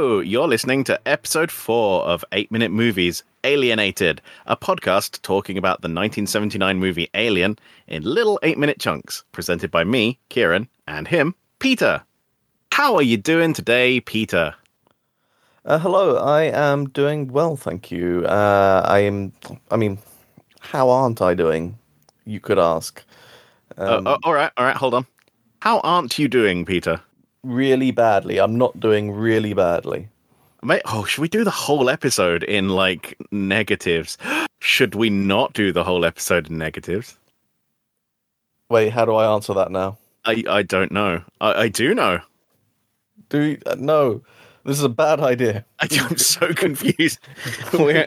Hello, you're listening to episode 4 of 8 Minute Movies Alienated, a podcast talking about the 1979 movie Alien in little 8 minute chunks, presented by me, Kieran, and him, Peter. How are you doing today, Peter? Uh, hello, I am doing well, thank you. Uh, I am. I mean, how aren't I doing? You could ask. Um, uh, all right, all right, hold on. How aren't you doing, Peter? Really badly. I'm not doing really badly. Mate, oh, should we do the whole episode in like negatives? should we not do the whole episode in negatives? Wait, how do I answer that now? I I don't know. I, I do know. Do you, uh, no? This is a bad idea. I, I'm so confused. we're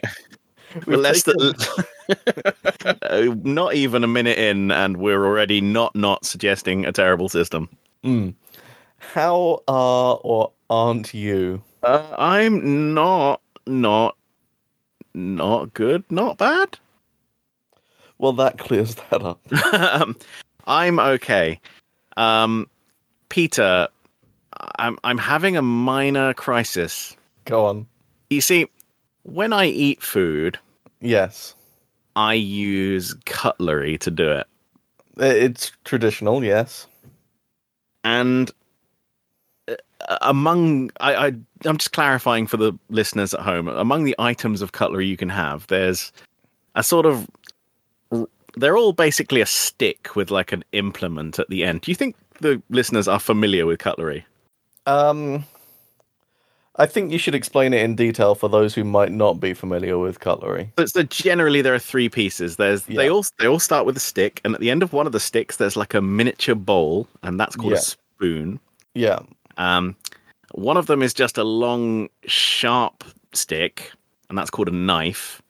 we're less than uh, not even a minute in, and we're already not not suggesting a terrible system. Mm. How are or aren't you? Uh, I'm not not not good, not bad. Well, that clears that up. um, I'm okay. Um, Peter, I'm I'm having a minor crisis. Go on. You see, when I eat food, Yes, I use cutlery to do it, it's traditional. Yes. and among I, I I'm just clarifying for the listeners at home. Among the items of cutlery you can have, there's a sort of they're all basically a stick with like an implement at the end. Do you think the listeners are familiar with cutlery? Um, I think you should explain it in detail for those who might not be familiar with cutlery. So, so generally there are three pieces. There's they all they all start with a stick, and at the end of one of the sticks there's like a miniature bowl, and that's called Yeah. a spoon. Yeah. Um, one of them is just a long, sharp stick, and that's called a knife.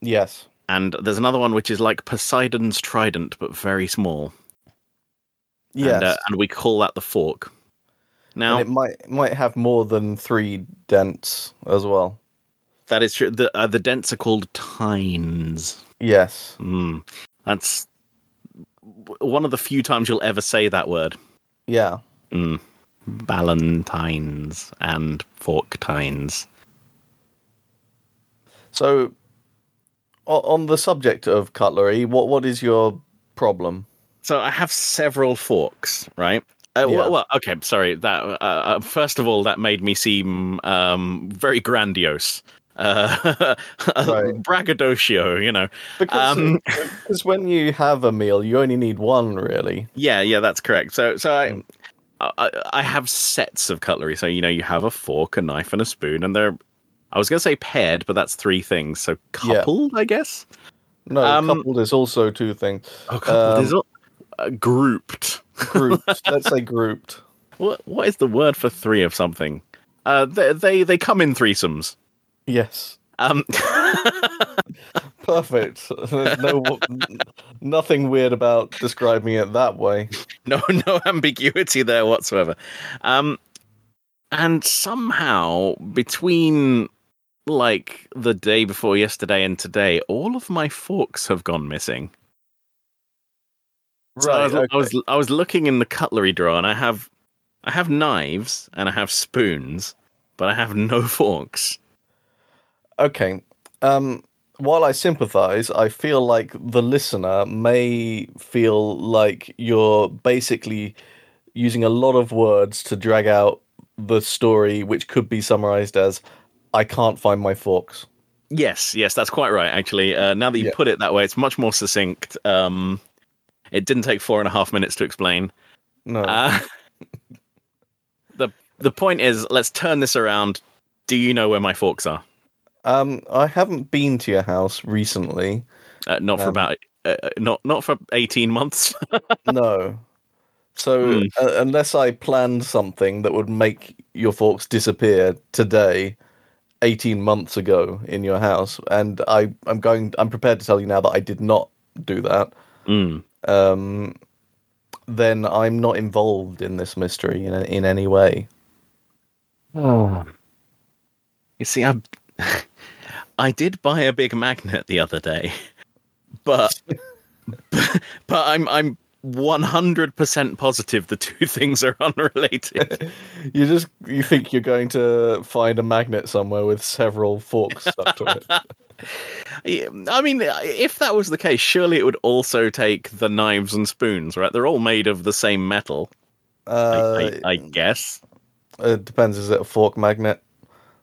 Yes. And there's another one which is like Poseidon's trident, but very small. Yes. And, uh, and we call that the fork. Now, and it might might have more than three dents as well. that is true. The, uh, the dents are called tines. Yes. Mm. That's one of the few times you'll ever say that word. Yeah. Mm. Valentines and fork tines. So, on the subject of cutlery, what what is your problem? So I have several forks, right? Uh, Yeah. well, well, okay, sorry. That uh, uh, first of all, that made me seem um, very grandiose, uh, Right. braggadocio. You know, Because Um, because when you have a meal, you only need one, really. yeah, yeah, that's correct. So, so I, Mm. I, I have sets of cutlery. So you know, you have a fork, a knife, and a spoon, and they're. I was going to say paired, but that's three things. So Yeah. coupled, I guess. No, Um, coupled is also two things. Oh, coupled Um, is all- uh, grouped. Grouped. let's say grouped. What what is the word for three of something? Uh, they they, they come in threesomes. Yes. Um, Perfect. There's no nothing weird about describing it that way. no no ambiguity there whatsoever. Um, and somehow between like the day before yesterday and today, all of my forks have gone missing. So I was, I was I was looking in the cutlery drawer, and I have I have knives and I have spoons, but I have no forks. Okay. Um, while I sympathize, I feel like the listener may feel like you're basically using a lot of words to drag out the story, which could be summarized as I can't find my forks. Yes, yes, that's quite right. Actually, uh, now that you Yeah. put it that way, it's much more succinct. Um, it didn't take four and a half minutes to explain. No. Uh, the the point is, let's turn this around. Do you know where my forks are? Um, I haven't been to your house recently. Uh, not for Um, about uh, uh, not not for eighteen months. no. So Hmm. uh, unless I planned something that would make your forks disappear today, eighteen months ago in your house, and I I'm going I'm prepared to tell you now that I did not do that. Mm. Um, then I'm not involved in this mystery in in any way. Oh. You see, I I did buy a big magnet the other day, but but I'm I'm 100% positive the two things are unrelated. you just you think you're going to find a magnet somewhere with several forks stuck to it. I mean, if that was the case, surely it would also take the knives and spoons, right? They're all made of the same metal, I, Uh, I, I guess. it depends. Is it a fork magnet?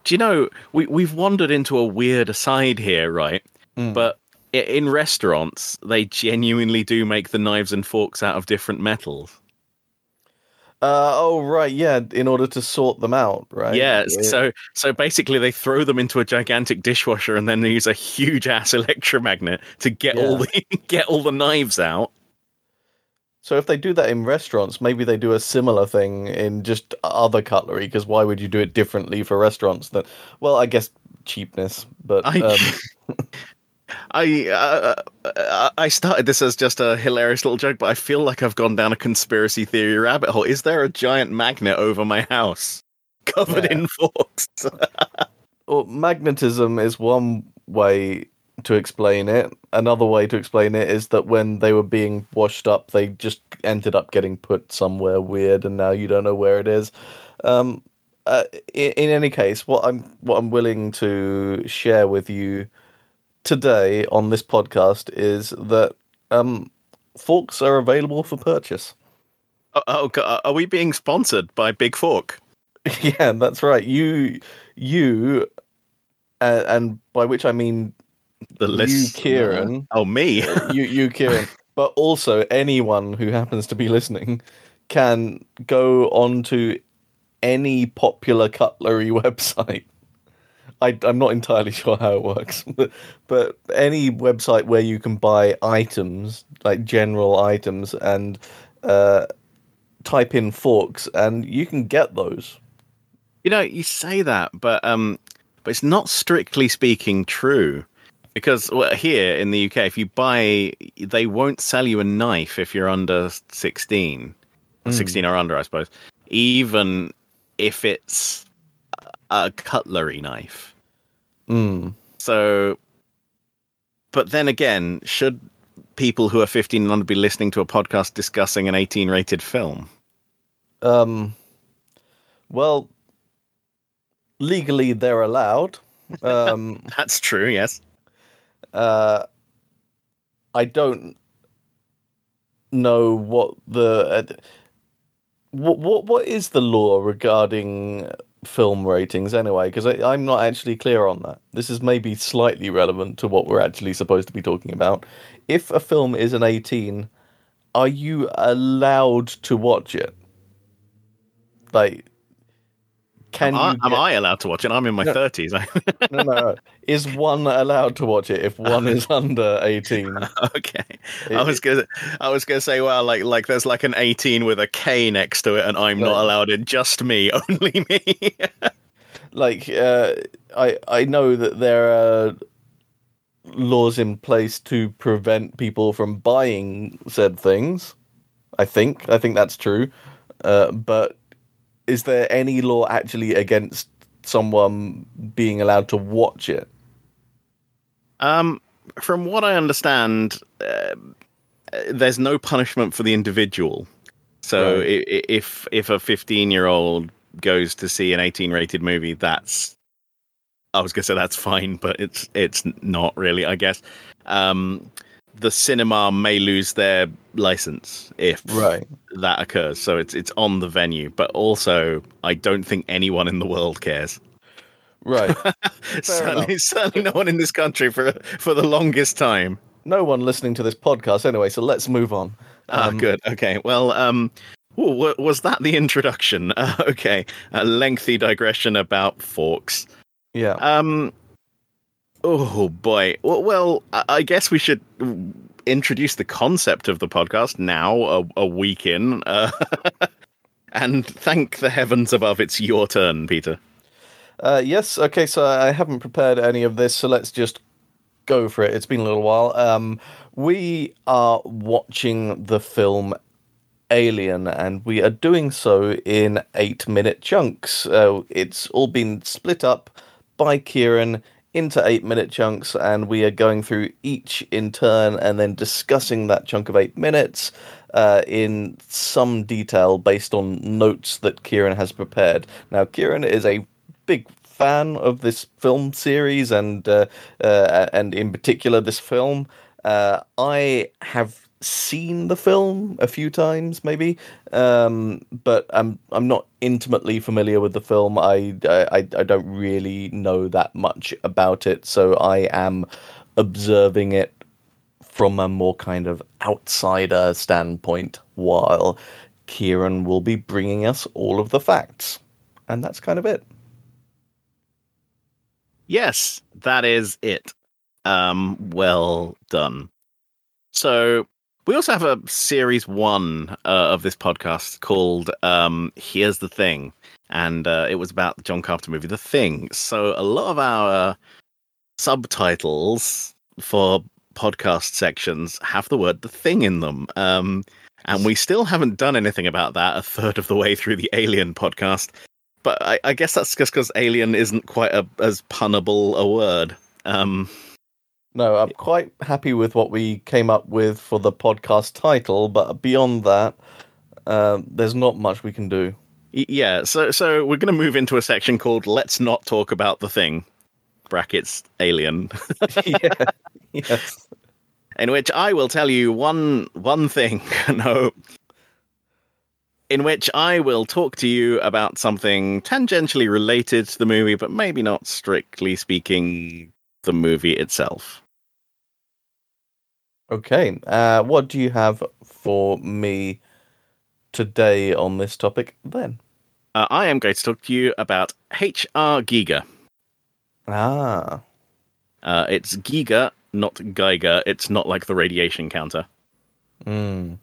Do you know we we've wandered into a weird aside here, right? Mm. But in restaurants, they genuinely do make the knives and forks out of different metals. Uh, oh right, yeah. In order to sort them out, right? Yeah, so so basically they throw them into a gigantic dishwasher and then they use a huge ass electromagnet to get all the get all the knives out. So if they do that in restaurants, maybe they do a similar thing in just other cutlery. Because why would you do it differently for restaurants? Than well, I guess cheapness, but I um, I uh, uh, I started this as just a hilarious little joke, but I feel like I've gone down a conspiracy theory rabbit hole. Is there a giant magnet over my house covered Yeah. in forks? well, magnetism is one way to explain it. Another way to explain it is that when they were being washed up, they just ended up getting put somewhere weird, and now you don't know where it is. Um, uh, in, in any case, what I'm what I'm willing to share with you today on this podcast is that um, forks are available for purchase. oh, oh, God, are we being sponsored by Big Fork? yeah, that's right. You, you, uh, and by which I mean The you, list, Kieran, Oh, me. you, you, Kieran, but also anyone who happens to be listening can go onto any popular cutlery website. I, I'm not entirely sure how it works, but, but any website where you can buy items, like general items, and uh, type in forks, and you can get those. You know, you say that, but um, but it's not strictly speaking true, because well, here in the UK, if you buy, they won't sell you a knife if you're under sixteen, Hmm. sixteen or under, I suppose, even if it's a cutlery knife. Mm. So, but then again, should people who are fifteen and under be listening to a podcast discussing an eighteen rated film? Um, well, legally they're allowed. Um, That's true. Yes. Uh, I don't know what the uh, what what what is the law regarding film ratings anyway? Because I'm not actually clear on that. This is maybe slightly relevant to what we're actually supposed to be talking about. If a film is an 18, are you allowed to watch it? Like, can Am, I, you? am I allowed to watch it? I'm in my No. thirties. no, no, no. Is one allowed to watch it if one is under 18? okay. I was gonna, I was gonna say, well, like, like there's like an 18 with a K next to it, and I'm not allowed in. Just me, only me. like uh, I I know that there are laws in place to prevent people from buying said things. I think I think that's true. Uh, but is there any law actually against someone being allowed to watch it? um, from what I understand, uh, there's no punishment for the individual. So Right. if if a 15 year old goes to see an 18 rated movie, that's I was gonna say that's fine, but it's it's not really, I guess. Um, the cinema may lose their license if Right. that occurs. So it's it's on the venue, but also I don't think anyone in the world cares. Right. certainly, certainly no one in this country for for the longest time. no one listening to this podcast anyway, so let's move on. Ah, Um, good. Okay. Well, um, ooh, wa- was that the introduction? Uh, okay, a lengthy digression about forks. Yeah. Um. Oh boy. Well, I guess we should introduce the concept of the podcast now, a, a week in, uh, and thank the heavens above. It's your turn, Peter. Uh, yes. Okay. So I haven't prepared any of this, so let's just go for it. It's been a little while. Um, we are watching the film Alien, and we are doing so in eight-minute chunks. Uh, it's all been split up by Kieran into eight-minute chunks, and we are going through each in turn and then discussing that chunk of eight minutes. uh, in some detail based on notes that Kieran has prepared. Now, Kieran is a big fan of this film series and uh, uh, and in particular this film. Uh, I have seen the film a few times, maybe, um, but I'm I'm not intimately familiar with the film. I, I I don't really know that much about it, so I am observing it from a more kind of outsider standpoint, while Kieran will be bringing us all of the facts, and that's kind of it. Yes, that is it. Um, well done. So we also have a series one uh, of this podcast called um, "Here's the Thing," and uh, it was about the John Carpenter movie The Thing. So a lot of our subtitles for podcast sections have the word "The Thing" in them. Um, and we still haven't done anything about that a third of the way through the Alien podcast. But I, I guess that's just because Alien isn't quite a, as punnable a word. Um, no, I'm quite happy with what we came up with for the podcast title, but beyond that, uh, there's not much we can do. Yeah, so so we're going to move into a section called "Let's Not Talk About the Thing." Brackets Alien. yeah. Yes. In which I will tell you one one thing. no. In which I will talk to you about something tangentially related to the movie, but maybe not strictly speaking the movie itself. Okay. Uh, what do you have for me today on this topic then? Uh, I am going to talk to you about HR Giger. Ah. Uh, it's Giger, not Geiger. It's not like the radiation counter. Mm.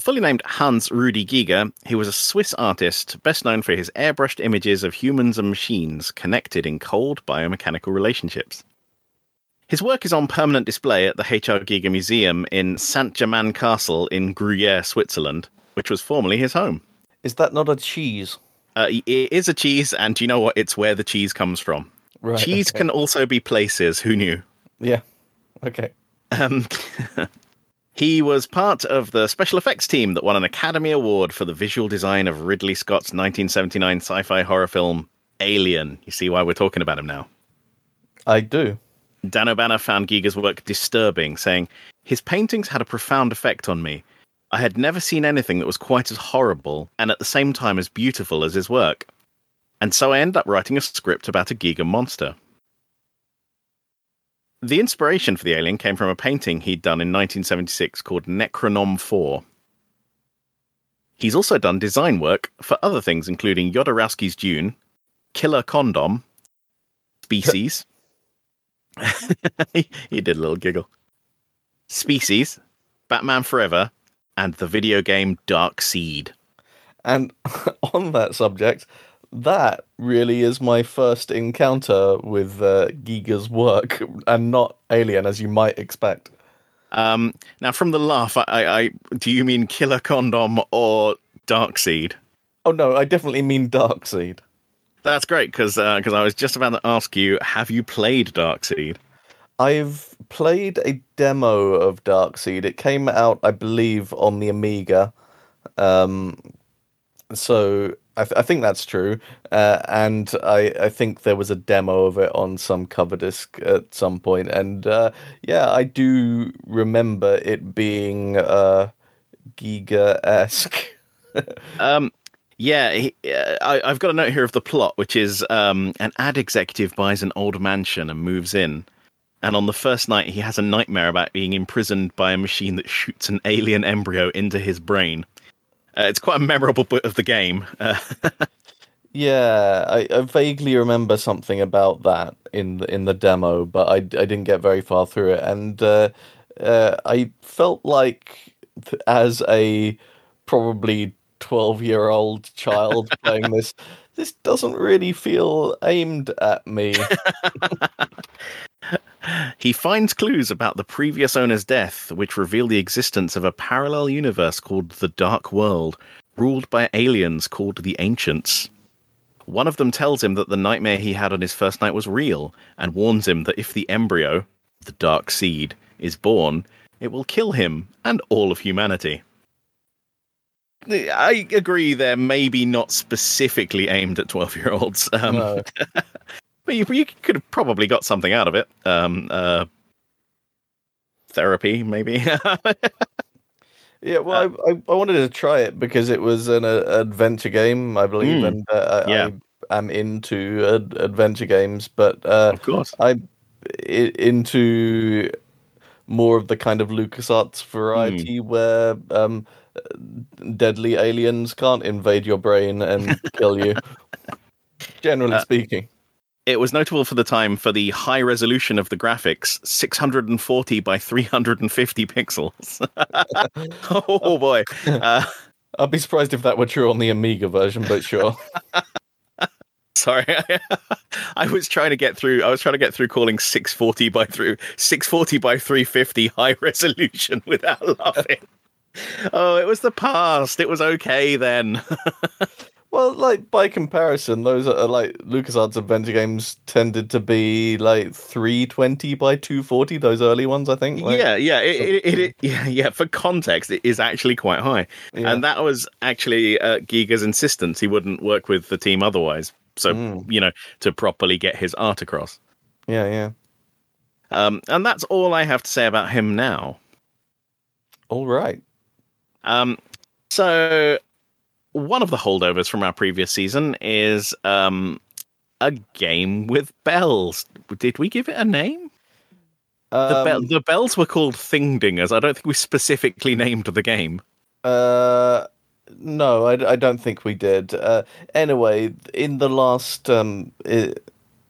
Fully named Hans Rudi Giger, he was a Swiss artist best known for his airbrushed images of humans and machines connected in cold biomechanical relationships. His work is on permanent display at the H.R. Giger Museum in Saint Germain Castle in Gruyere, Switzerland, which was formerly his home. Is that not a cheese? Uh, it is a cheese, and you know what? It's where the cheese comes from. Right. Cheese okay. can also be places. Who knew? Yeah. Okay. Um, he was part of the special effects team that won an Academy Award for the visual design of Ridley Scott's 1979 sci fi horror film Alien. You see why we're talking about him now? I do. Dan O'Bannon found Giger's work disturbing, saying, His paintings had a profound effect on me. I had never seen anything that was quite as horrible and at the same time as beautiful as his work. And so I ended up writing a script about a Giger monster. The inspiration for the alien came from a painting he'd done in 1976 called Necronom 4. He's also done design work for other things, including Jodorowsky's Dune, Killer Condom, Species. he, did a little giggle. Species, Batman Forever, and the video game Dark Seed. And on that subject, that really is my first encounter with uh, Giger's work, and not Alien, as you might expect. Um, now, from the laugh, I, I, I do you mean Killer Condom or Dark Seed? Oh no, I definitely mean Dark Seed. That's great because because I was just about to ask you, have you played Dark Seed? I've played a demo of Dark Seed. It came out, I believe, on the Amiga. Um, so I, th- I think that's true. Uh, and I, I think there was a demo of it on some cover disc at some point. And uh, yeah, I do remember it being uh, Giger esque. Um, yeah, he, uh, I, I've got a note here of the plot, which is um, an ad executive buys an old mansion and moves in. And on the first night, he has a nightmare about being imprisoned by a machine that shoots an alien embryo into his brain. Uh, it's quite a memorable bit of the game. Uh, Yeah, I, I vaguely remember something about that in the, in the demo, but I, I didn't get very far through it, and uh, uh, I felt like as a probably twelve year old child playing this, this doesn't really feel aimed at me. he finds clues about the previous owner's death, which reveal the existence of a parallel universe called the Dark World, ruled by aliens called the Ancients. One of them tells him that the nightmare he had on his first night was real, and warns him that if the embryo, the Dark Seed, is born, it will kill him and all of humanity. I agree. They're maybe not specifically aimed at twelve-year-olds, um, No. but you, you could have probably got something out of it. Um, uh, therapy, maybe. Yeah, well, I, I I wanted to try it because it was an uh, adventure game, I believe, Mm. and uh, I, Yeah. I am into ad- adventure games, but uh, of course. I'm i- into more of the kind of LucasArts variety where um, deadly aliens can't invade your brain and kill you. Generally Uh, speaking, It was notable for the time for the high resolution of the graphics, 640 by 350 pixels. oh boy. Uh, I'd be surprised if that were true on the Amiga version, but sure. sorry. I was trying to get through I was trying to get through calling 640 by through 640 by 350 high resolution without laughing. Oh, it was the past. It was okay then. Well, like by comparison, those are like LucasArts adventure games tended to be like 320 by 240. Those early ones, I think. Like, yeah, yeah, it, it, it, it- yeah, yeah. For context, it is actually quite high, yeah. and that was actually uh, Giger's insistence. He wouldn't work with the team otherwise. So Mm. you know, to properly get his art across. yeah, yeah. Um, and that's all I have to say about him now. All right. Um, so one of the holdovers from our previous season is um, a game with bells. Did we give it a name? The, Um, bell the bells were called Thing Dingers. I don't think we specifically named the game. Uh, no, I, I don't think we did. Uh, anyway, in the last um,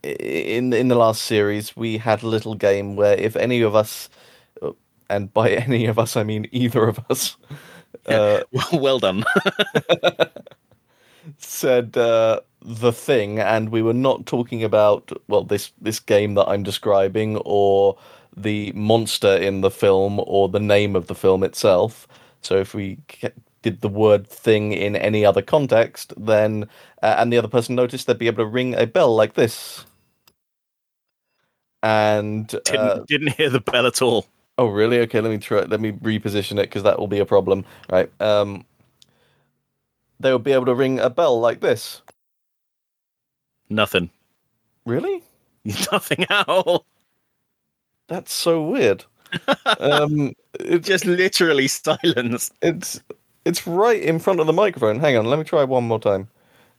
in in the last series, we had a little game where if any of us, uh, and by any of us I mean either of us, uh, Well, done. said uh, the thing, and we were not talking about well this this game that I'm describing or the monster in the film or the name of the film itself. So if we did the word thing in any other context, then uh, and the other person noticed, they'd be able to ring a bell like this. And didn't uh, didn't hear the bell at all. Oh, really? Okay, let me try. Let me reposition it because that will be a problem. Right. Um, they will be able to ring a bell like this. Nothing. Really? Nothing at all. That's so weird. um, it, Just literally silence. it's it's right in front of the microphone. Hang on, let me try one more time.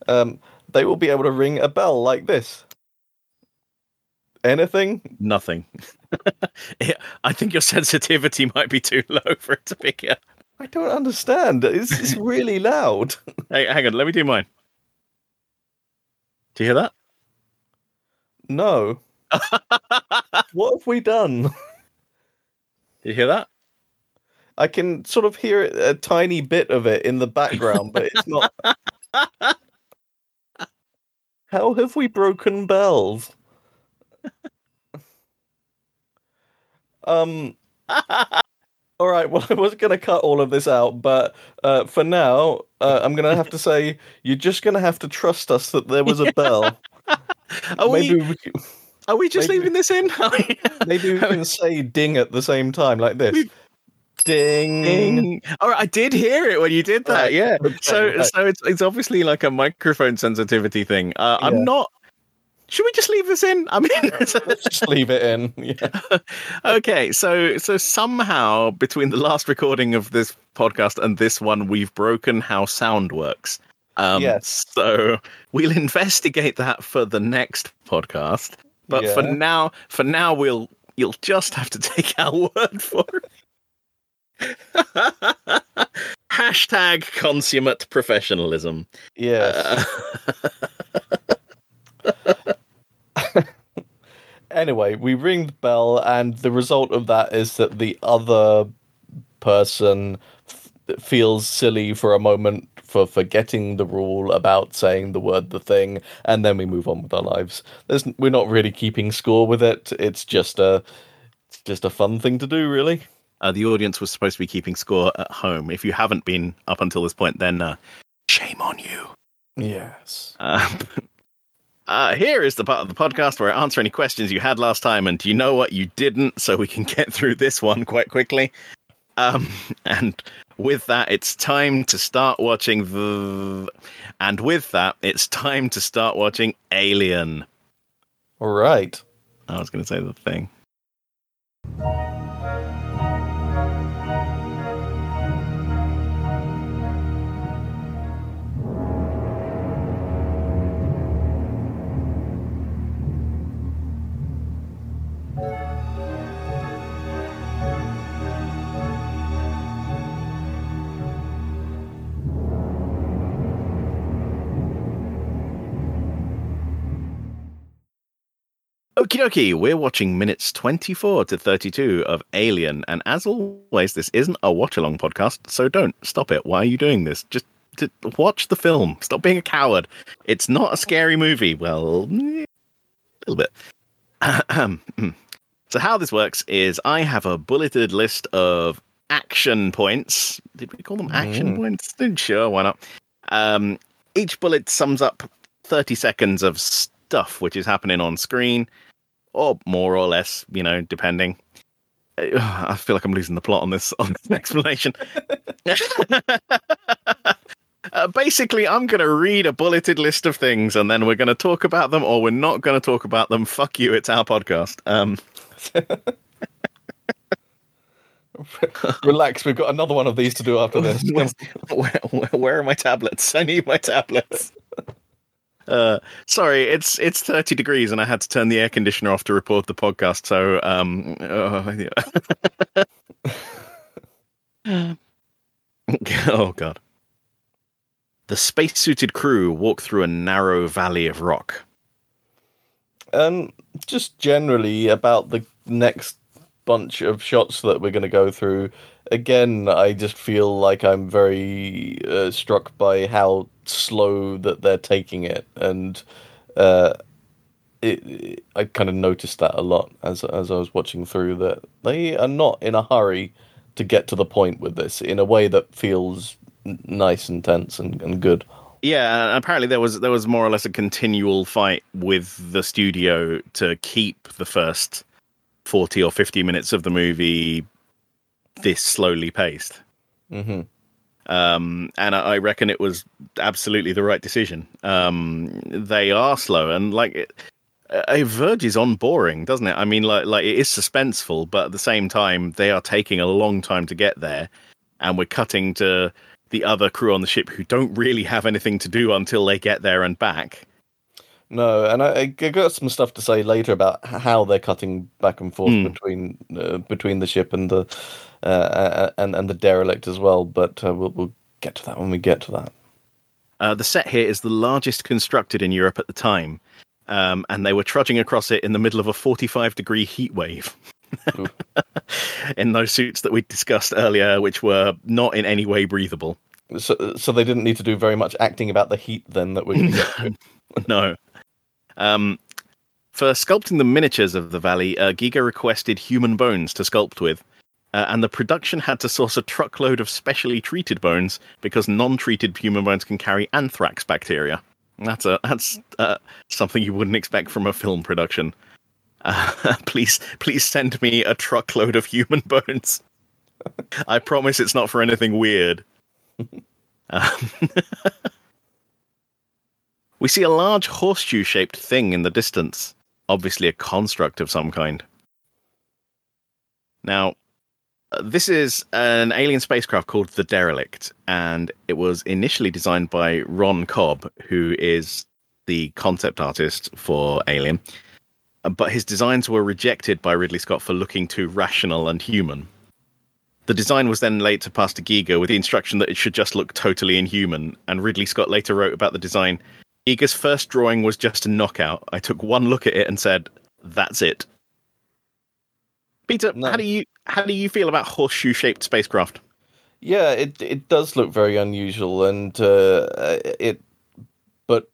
Um, they will be able to ring a bell like this. Anything? Nothing. I think your sensitivity might be too low for it to pick up. I don't understand. It's, it's really loud. Hey, hang on, let me do mine. Do you hear that? No. what have we done? Did you hear that? I can sort of hear it, a tiny bit of it in the background, but it's not. How have we broken bells? Um. All right. Well, I was going to cut all of this out, but uh, for now, uh, I'm going to have to say you're just going to have to trust us that there was a bell. Are maybe we we, can- are we just maybe- leaving this in? maybe we can say ding at the same time, like this. Ding. Ding. All right, I did hear it when you did that. Right, Yeah. okay, So right. so it's it's obviously like a microphone sensitivity thing. Uh, Yeah. I'm not. Should we just leave this in? I mean, Let's just leave it in. Yeah. okay. So so somehow between the last recording of this podcast and this one, we've broken how sound works. Um, Yes. So we'll investigate that for the next podcast. But for now, for now, we'll you'll just have to take our word for it. Hashtag consummate professionalism. Yes. Uh, Anyway, we ring the bell, and the result of that is that the other person f- feels silly for a moment for forgetting the rule about saying the word the thing, and then we move on with our lives. There's, we're not really keeping score with it. It's just a, it's just a fun thing to do, really. uh, the audience was supposed to be keeping score at home. If you haven't been up until this point, then uh, shame on you. Yes. Uh, uh, here is the part of the podcast where I answer any questions you had last time, and do you know what you didn't, so we can get through this one quite quickly. Um, and with that, it's time to start watching the. And with that, it's time to start watching Alien. All right. I was going to say the thing. Okie dokie, we're watching minutes 24 to 32 of Alien. And as always, this isn't a watch along podcast, so don't stop it. Why are you doing this? Just to watch the film. Stop being a coward. It's not a scary movie. Well, a little bit. so, how this works is I have a bulleted list of action points. Did we call them action Mm. points? Sure, why not? Um, each bullet sums up 30 seconds of stuff which is happening on screen, or more or less, you know, depending. I feel like I'm losing the plot on this on this explanation. uh, basically, I'm going to read a bulleted list of things, and then we're going to talk about them, or we're not going to talk about them. Fuck you! It's our podcast. Um, Relax, we've got another one of these to do after this. where, where, where are my tablets? I need my tablets. Uh, sorry, it's it's thirty degrees, and I had to turn the air conditioner off to record the podcast. So, um, yeah. oh god, the spacesuited crew walk through a narrow valley of rock. Um, just generally about the next bunch of shots that we're going to go through. Again, I just feel like I'm very uh, struck by how slow that they're taking it, and uh, it, it- I kind of noticed that a lot as as I was watching through that they are not in a hurry to get to the point with this in a way that feels nice and tense and, and good. Yeah, apparently there was there was more or less a continual fight with the studio to keep the first forty or fifty minutes of the movie this slowly paced. hmm Um, and I, I reckon it was absolutely the right decision. Um, they are slow, and like it, it verges on boring, doesn't it? I mean, like like it is suspenseful, but at the same time, they are taking a long time to get there, and we're cutting to the other crew on the ship who don't really have anything to do until they get there and back. No, and I, I got some stuff to say later about how they're cutting back and forth Hmm. between uh, between the ship and the uh, and and the derelict as well. But uh, we'll we'll get to that when we get to that. Uh, the set here is the largest constructed in Europe at the time, um, and they were trudging across it in the middle of a 45 degree heat wave. In those suits that we discussed earlier, which were not in any way breathable. So so they didn't need to do very much acting about the heat then that we're going to get to. no. Um, for sculpting the miniatures of the valley, uh, Giger requested human bones to sculpt with, uh, and the production had to source a truckload of specially treated bones because non-treated human bones can carry anthrax bacteria. That's a that's uh, something you wouldn't expect from a film production. Uh, please, please send me a truckload of human bones. I promise it's not for anything weird. Um, we see a large horseshoe shaped thing in the distance, obviously a construct of some kind. Now, uh, this is an alien spacecraft called the Derelict, and it was initially designed by Ron Cobb, who is the concept artist for Alien. Uh, But his designs were rejected by Ridley Scott for looking too rational and human. The design was then later passed to Giger with the instruction that it should just look totally inhuman, and Ridley Scott later wrote about the design Giger's first drawing was just a knockout. I took one look at it and said, "That's it." Peter, No. how do you how do you feel about horseshoe shaped spacecraft? Yeah, it it does look very unusual, and uh, it, but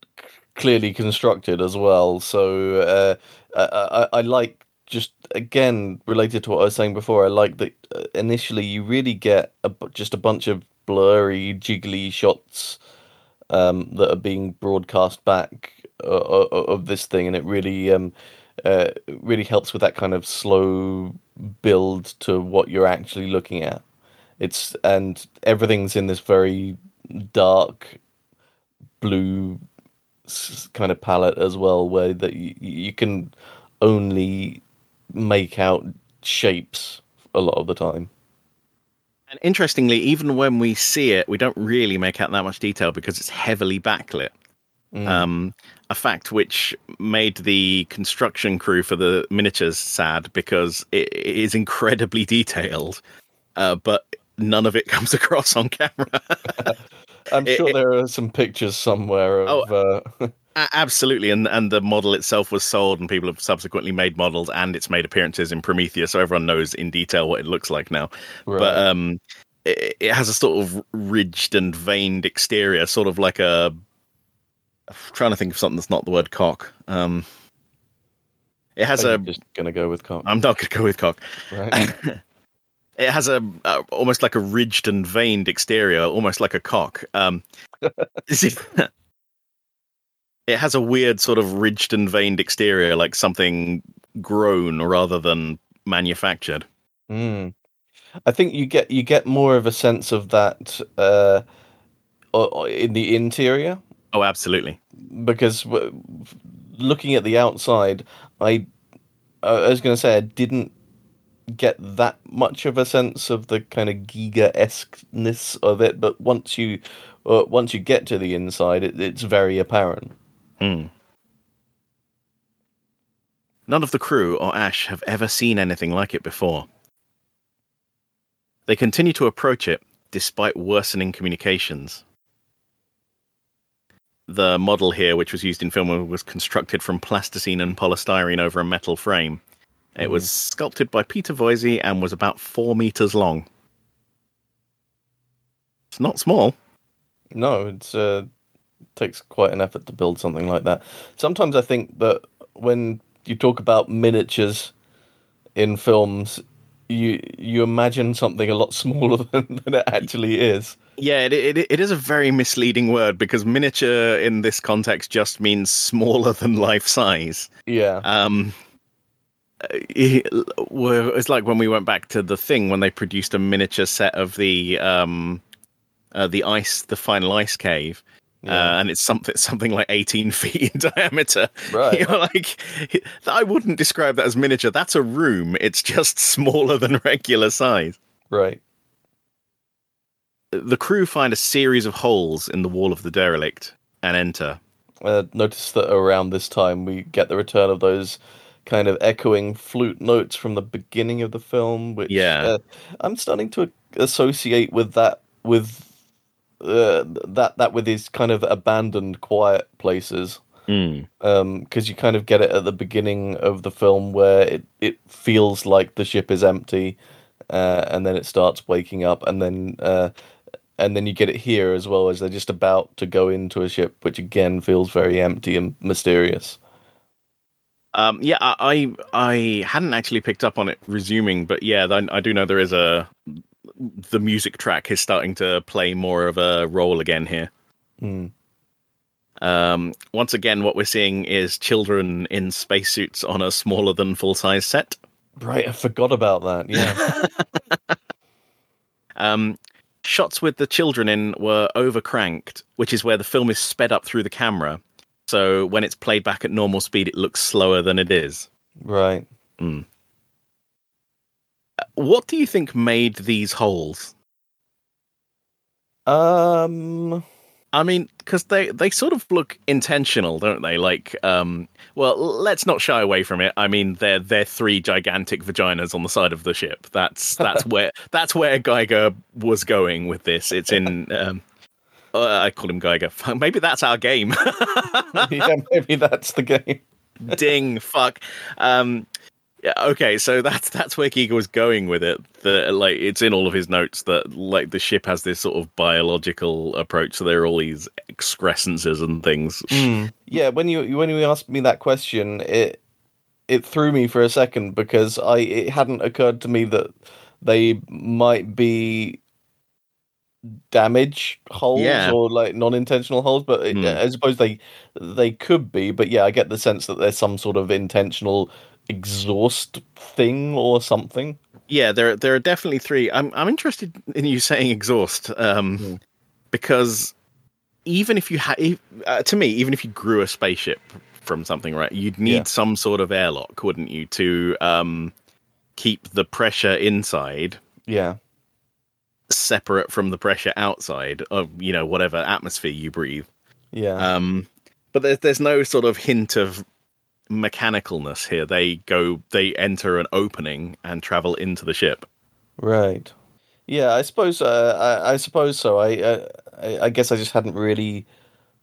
clearly constructed as well. So uh, I, I I like just again related to what I was saying before. I like that uh, initially you really get a, just a bunch of blurry, jiggly shots um, that are being broadcast back uh, uh, of this thing, and it really um, uh, really helps with that kind of slow build to what you're actually looking at. It's and everything's in this very dark blue kind of palette as well, where that you, you can only make out shapes a lot of the time. And interestingly, even when we see it, we don't really make out that much detail because it's heavily backlit. Mm. Um, a fact which made the construction crew for the miniatures sad because it, it is incredibly detailed, uh, but none of it comes across on camera. I'm sure it- there are some pictures somewhere of. uh, A- Absolutely, and and the model itself was sold, and people have subsequently made models, and it's made appearances in Prometheus, so everyone knows in detail what it looks like now. right. But um, it, it has a sort of ridged and veined exterior, sort of like a. I'm trying to think of something that's not the word cock. Um, it has a. just gonna go with cock, I'm not going to go with cock. right? it has a, a almost like a ridged and veined exterior, almost like a cock. Um, it has a weird sort of ridged and veined exterior, like something grown rather than manufactured. Mm. I think you get you get more of a sense of that uh, in the interior Oh, absolutely. because looking at the outside, I I was going to say I didn't get that much of a sense of the kind of Giger esqueness of it, but once you uh, once you get to the inside, it, it's very apparent. Hmm. None of the crew or Ash have ever seen anything like it before. They continue to approach it despite worsening communications. The model here, which was used in film, was constructed from plasticine and polystyrene over a metal frame. It was sculpted by Peter Voisey and was about four meters long. It's not small. No, it's uh, takes quite an effort to build something like that. Sometimes I think that when you talk about miniatures in films, you you imagine something a lot smaller than, than it actually is. Yeah, it, it it is a very misleading word because miniature in this context just means smaller than life size. Yeah, Um, it's like when we went back to the thing when they produced a miniature set of the um, uh, the ice, the final ice cave, yeah. uh, and it's something something like eighteen feet in diameter. Right. You're like, I wouldn't describe that as miniature. That's a room. It's just smaller than regular size. right. The crew find a series of holes in the wall of the derelict and enter. Uh, notice that around this time we get the return of those kind of echoing flute notes from the beginning of the film, which Yeah. uh, I'm starting to associate with that with uh, that that with these kind of abandoned quiet places. Because you kind of get it at the beginning of the film where it, it feels like the ship is empty uh, and then it starts waking up and then uh, and then you get it here as well as they're just about to go into a ship which again feels very empty and mysterious Um, yeah, I, I I hadn't actually picked up on it resuming, but yeah, I, I do know there is a the music track is starting to play more of a role again here. Hmm. Um, once again, what we're seeing is children in spacesuits on a smaller than full size set. right i forgot about that yeah Um, shots with the children in were overcranked, which is where the film is sped up through the camera. So when it's played back at normal speed, it looks slower than it is. right What do you think made these holes? um I mean, because they they sort of look intentional, don't they? Like, um, well, let's not shy away from it. I mean, they're they're three gigantic vaginas on the side of the ship. That's that's where that's where Geiger was going with this. It's in. Um, uh, I call him Geiger. Maybe that's our game. yeah maybe that's the game Ding, fuck. Um, yeah, okay, so that's that's where Giger was going with it. The like, it's in all of his notes that like the ship has this sort of biological approach. So there are all these excrescences and things. Yeah, when you when you asked me that question, it it threw me for a second because I it hadn't occurred to me that they might be damage holes Yeah. or like non-intentional holes, but Hmm. I suppose they they could be. But yeah, I get the sense that there's some sort of intentional exhaust thing or something. Yeah, there there are definitely three. I'm I'm interested in you saying exhaust, um, Mm. because even if you had, uh, to me, even if you grew a spaceship from something, right, you'd need Yeah. some sort of airlock, wouldn't you, to um, keep the pressure inside Yeah. separate from the pressure outside of you know whatever atmosphere you breathe. Yeah. Um, but there's there's no sort of hint of mechanicalness here. They go, they enter an opening and travel into the ship. Right. Yeah, I suppose. Uh, I, I suppose so. I, uh, I I guess I just hadn't really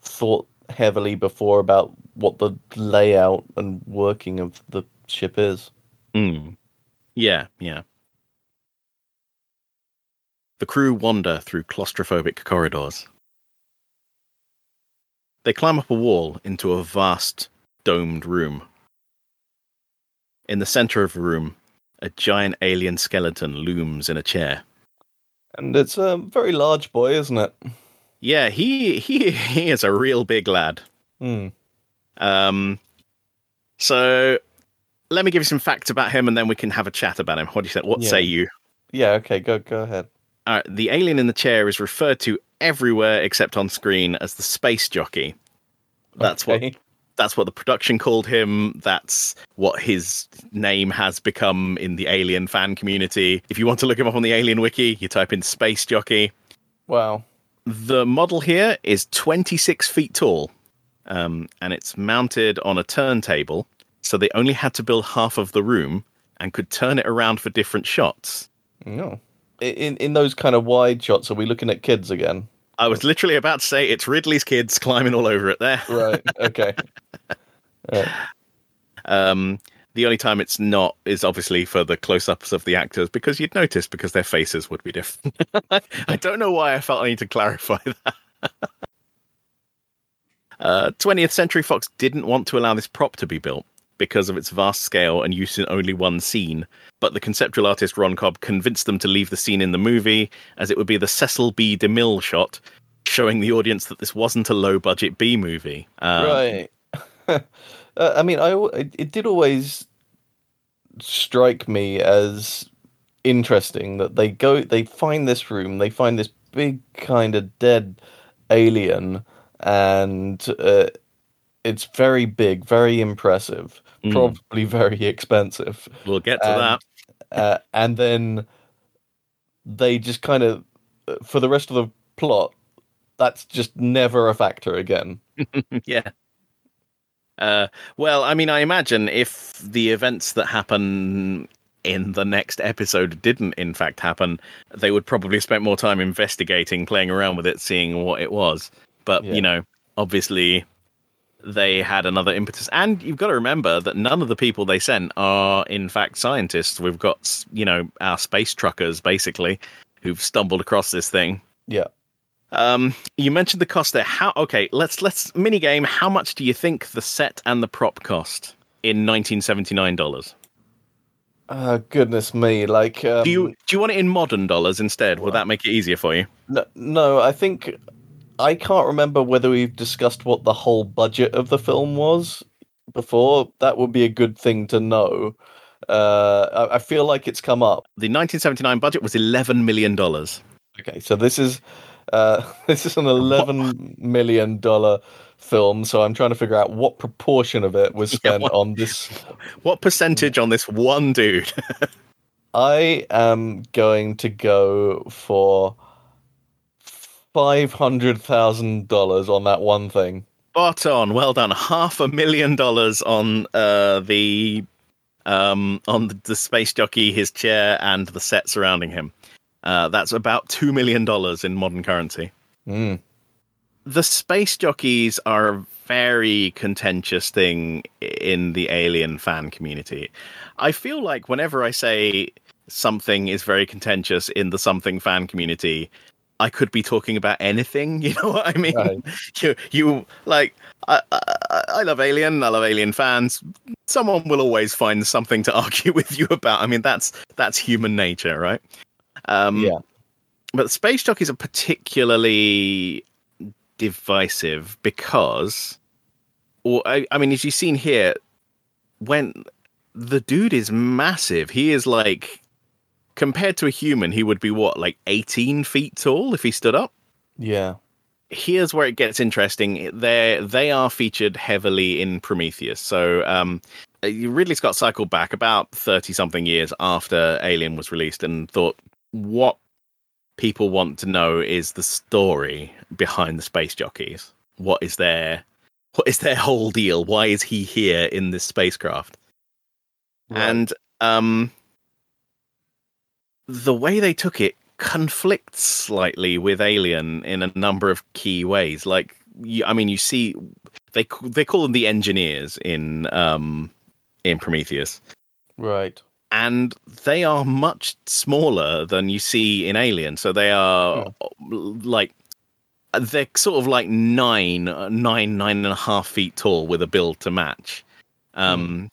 thought heavily before about what the layout and working of the ship is. Mm. Yeah, yeah. The crew wander through claustrophobic corridors. They climb up a wall into a vast, domed room. In the center of the room, a giant alien skeleton looms in a chair. And it's a very large boy, isn't it? Yeah, he he he is a real big lad. Hmm. Um, so let me give you some facts about him, and then we can have a chat about him. What do you say? What Yeah. say you? Yeah. Okay. Go. Go ahead. Uh, the alien in the chair is referred to everywhere except on screen as the space jockey. That's what Okay. That's what the production called him. That's what his name has become in the alien fan community. If you want to look him up on the Alien Wiki, you type in space jockey. Wow. The model here is 26 feet tall, um, and it's mounted on a turntable. So they only had to build half of the room and could turn it around for different shots. No. In in those kind of wide shots, are we looking at kids again? I was literally about to say it's Ridley's kids climbing all over it there. Right. Okay. Right. Um, the only time it's not is obviously for the close-ups of the actors because you'd notice because their faces would be different. I don't know why I felt I need to clarify that. Uh, 20th Century Fox didn't want to allow this prop to be built because of its vast scale and use in only one scene. But the conceptual artist Ron Cobb convinced them to leave the scene in the movie as it would be the Cecil B. DeMille shot, showing the audience that this wasn't a low-budget B movie. Um, right. uh, I mean, I it, it did always strike me as interesting that they go, they find this room, they find this big kind of dead alien, and uh, it's very big, very impressive, Mm. probably very expensive, We'll get to And- that. uh, and then they just kind of, uh, for the rest of the plot, that's just never a factor again. yeah. Uh, well, I mean, I imagine if the events that happen in the next episode didn't, in fact, happen, they would probably spend more time investigating, playing around with it, seeing what it was. But Yeah. you know, obviously, they had another impetus, and you've got to remember that none of the people they sent are, in fact, scientists. We've got, you know, our space truckers basically who've stumbled across this thing. Yeah. Um, you mentioned the cost there. How? Okay, let's let's mini game. How much do you think the set and the prop cost in 1979 dollars? Uh, goodness me! Like, um, Do you do you want it in modern dollars instead? Would that make it easier for you? No, no, I think I can't remember whether we've discussed what the whole budget of the film was before. That would be a good thing to know. Uh, I, I feel like it's come up. The 1979 budget was 11 million dollars. Okay, so this is uh, this is an eleven million dollar film. So I'm trying to figure out what proportion of it was spent what- on this. What percentage on this one dude? I am going to go for five hundred thousand dollars on that one thing. Spot on. Well done. Half a million dollars on uh, the um, on the, space jockey, his chair, and the set surrounding him. Uh, that's about two million dollars in modern currency. Mm. the space jockeys are a very contentious thing in the alien fan community. I feel like whenever I say something is very contentious in the something fan community, I could be talking about anything. You know what I mean? Right. You, you like, I, I, I love Alien. I love Alien fans. Someone will always find something to argue with you about. I mean, that's that's human nature, right? Um, Yeah. but space jockeys are particularly divisive because or I, I mean as you've seen here when the dude is massive. He is like compared to a human, he would be what, like 18 feet tall if he stood up? Yeah. Here's where it gets interesting. They they are featured heavily in Prometheus. So um, Ridley Scott cycled back about 30 something years after Alien was released and thought, what people want to know is the story behind the space jockeys. What is their what is their whole deal? Why is he here in this spacecraft? Right. And um the way they took it conflicts slightly with Alien in a number of key ways. Like, you, I mean, you see, they they call them the engineers in um in Prometheus, right? And they are much smaller than you see in Alien. So they are hmm. like they're sort of like nine, nine, nine and a half feet tall with a build to match. Um, mm.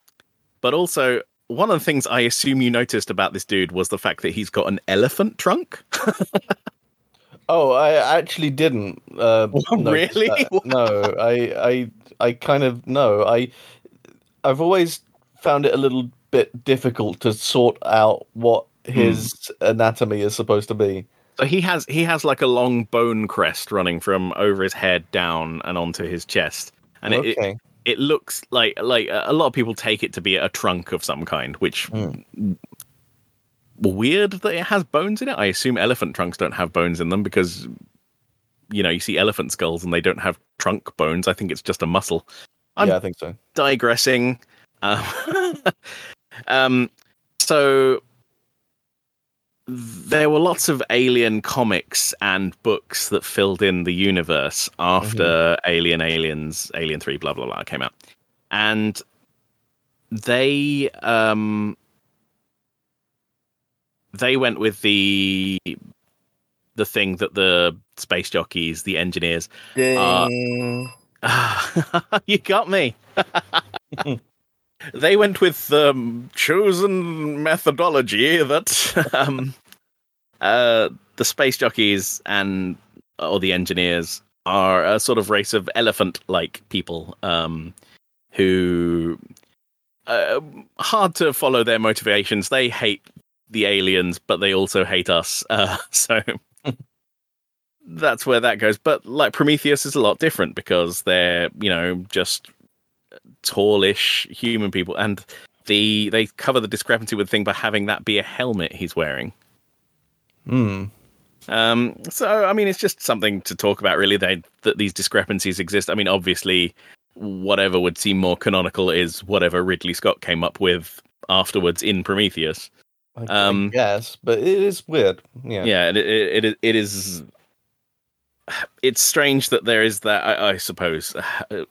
But also, one of the things I assume you noticed about this dude was the fact that he's got an elephant trunk. oh, I actually didn't. Uh, really? no, I, I, I kind of no. I, I've always found it a little bit difficult to sort out what his mm. anatomy is supposed to be. So he has he has like a long bone crest running from over his head down and onto his chest, and okay. it, it looks like like a lot of people take it to be a trunk of some kind, which mm. weird that it has bones in it. I assume elephant trunks don't have bones in them because you know you see elephant skulls and they don't have trunk bones. I think it's just a muscle. I'm yeah, I think so. Digressing. Um, um, so there were lots of alien comics and books that filled in the universe after mm-hmm. Alien, Aliens, Alien Three, blah blah blah came out, and they um they went with the the thing that the space jockeys, the engineers, are, you got me. they went with the um, chosen methodology that um, uh, the space jockeys and or the engineers are a sort of race of elephant-like people um, who uh, hard to follow their motivations. They hate the aliens, but they also hate us. Uh, so that's where that goes. But like Prometheus is a lot different because they're you know just tallish human people, and the they cover the discrepancy with the thing by having that be a helmet he's wearing. Hmm. Um, so, I mean, it's just something to talk about, really. They, that these discrepancies exist. I mean, obviously, whatever would seem more canonical is whatever Ridley Scott came up with afterwards in Prometheus. Um, yes, but it is weird. Yeah, yeah, it, it, it, it is it's strange that there is that. I, I suppose uh,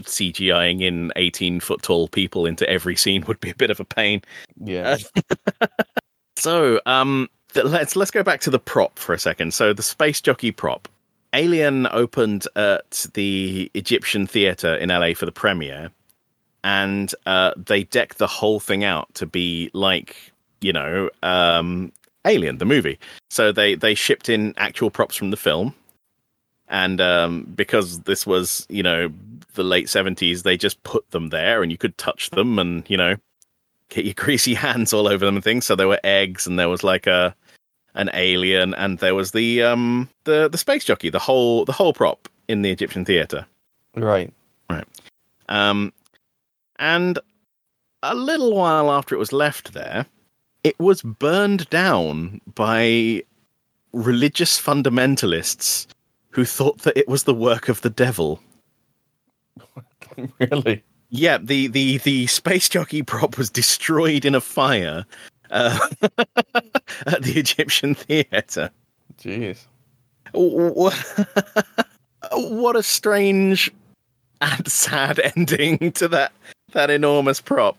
CGIing in eighteen foot tall people into every scene would be a bit of a pain. Yeah. so, um, let's let's go back to the prop for a second. So, the space jockey prop. Alien opened at the Egyptian Theatre in LA for the premiere, and uh, they decked the whole thing out to be like you know um, Alien the movie. So they they shipped in actual props from the film and um, because this was you know the late 70s they just put them there and you could touch them and you know get your greasy hands all over them and things so there were eggs and there was like a an alien and there was the um the the space jockey the whole the whole prop in the egyptian theater right right um and a little while after it was left there it was burned down by religious fundamentalists who thought that it was the work of the devil. really? Yeah, the, the, the space jockey prop was destroyed in a fire uh, at the Egyptian theatre. Jeez. What a strange and sad ending to that that enormous prop.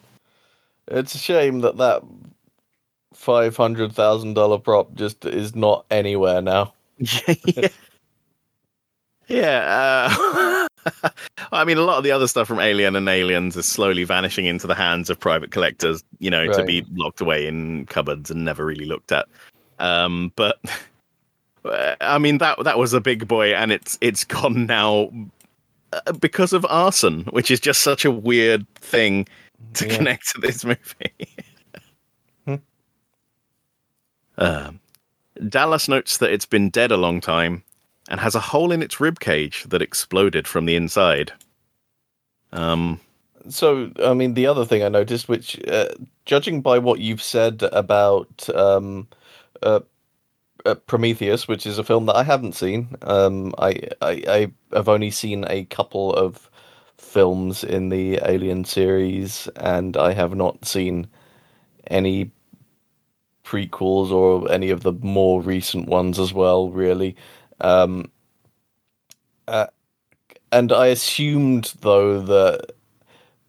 It's a shame that that five hundred thousand dollar prop just is not anywhere now. yeah. Yeah. Uh, I mean, a lot of the other stuff from Alien and Aliens is slowly vanishing into the hands of private collectors, you know, right. to be locked away in cupboards and never really looked at. Um, but I mean, that that was a big boy, and it's it's gone now uh, because of arson, which is just such a weird thing to Yeah. connect to this movie. Hmm. Um, Dallas notes that it's been dead a long time and has a hole in its rib cage that exploded from the inside. Um, So, I mean, the other thing I noticed, which, uh, judging by what you've said about um, uh, uh, Prometheus, which is a film that I haven't seen, um, I, I I have only seen a couple of films in the Alien series, and I have not seen any prequels or any of the more recent ones as well. Really. Um, uh, and I assumed though that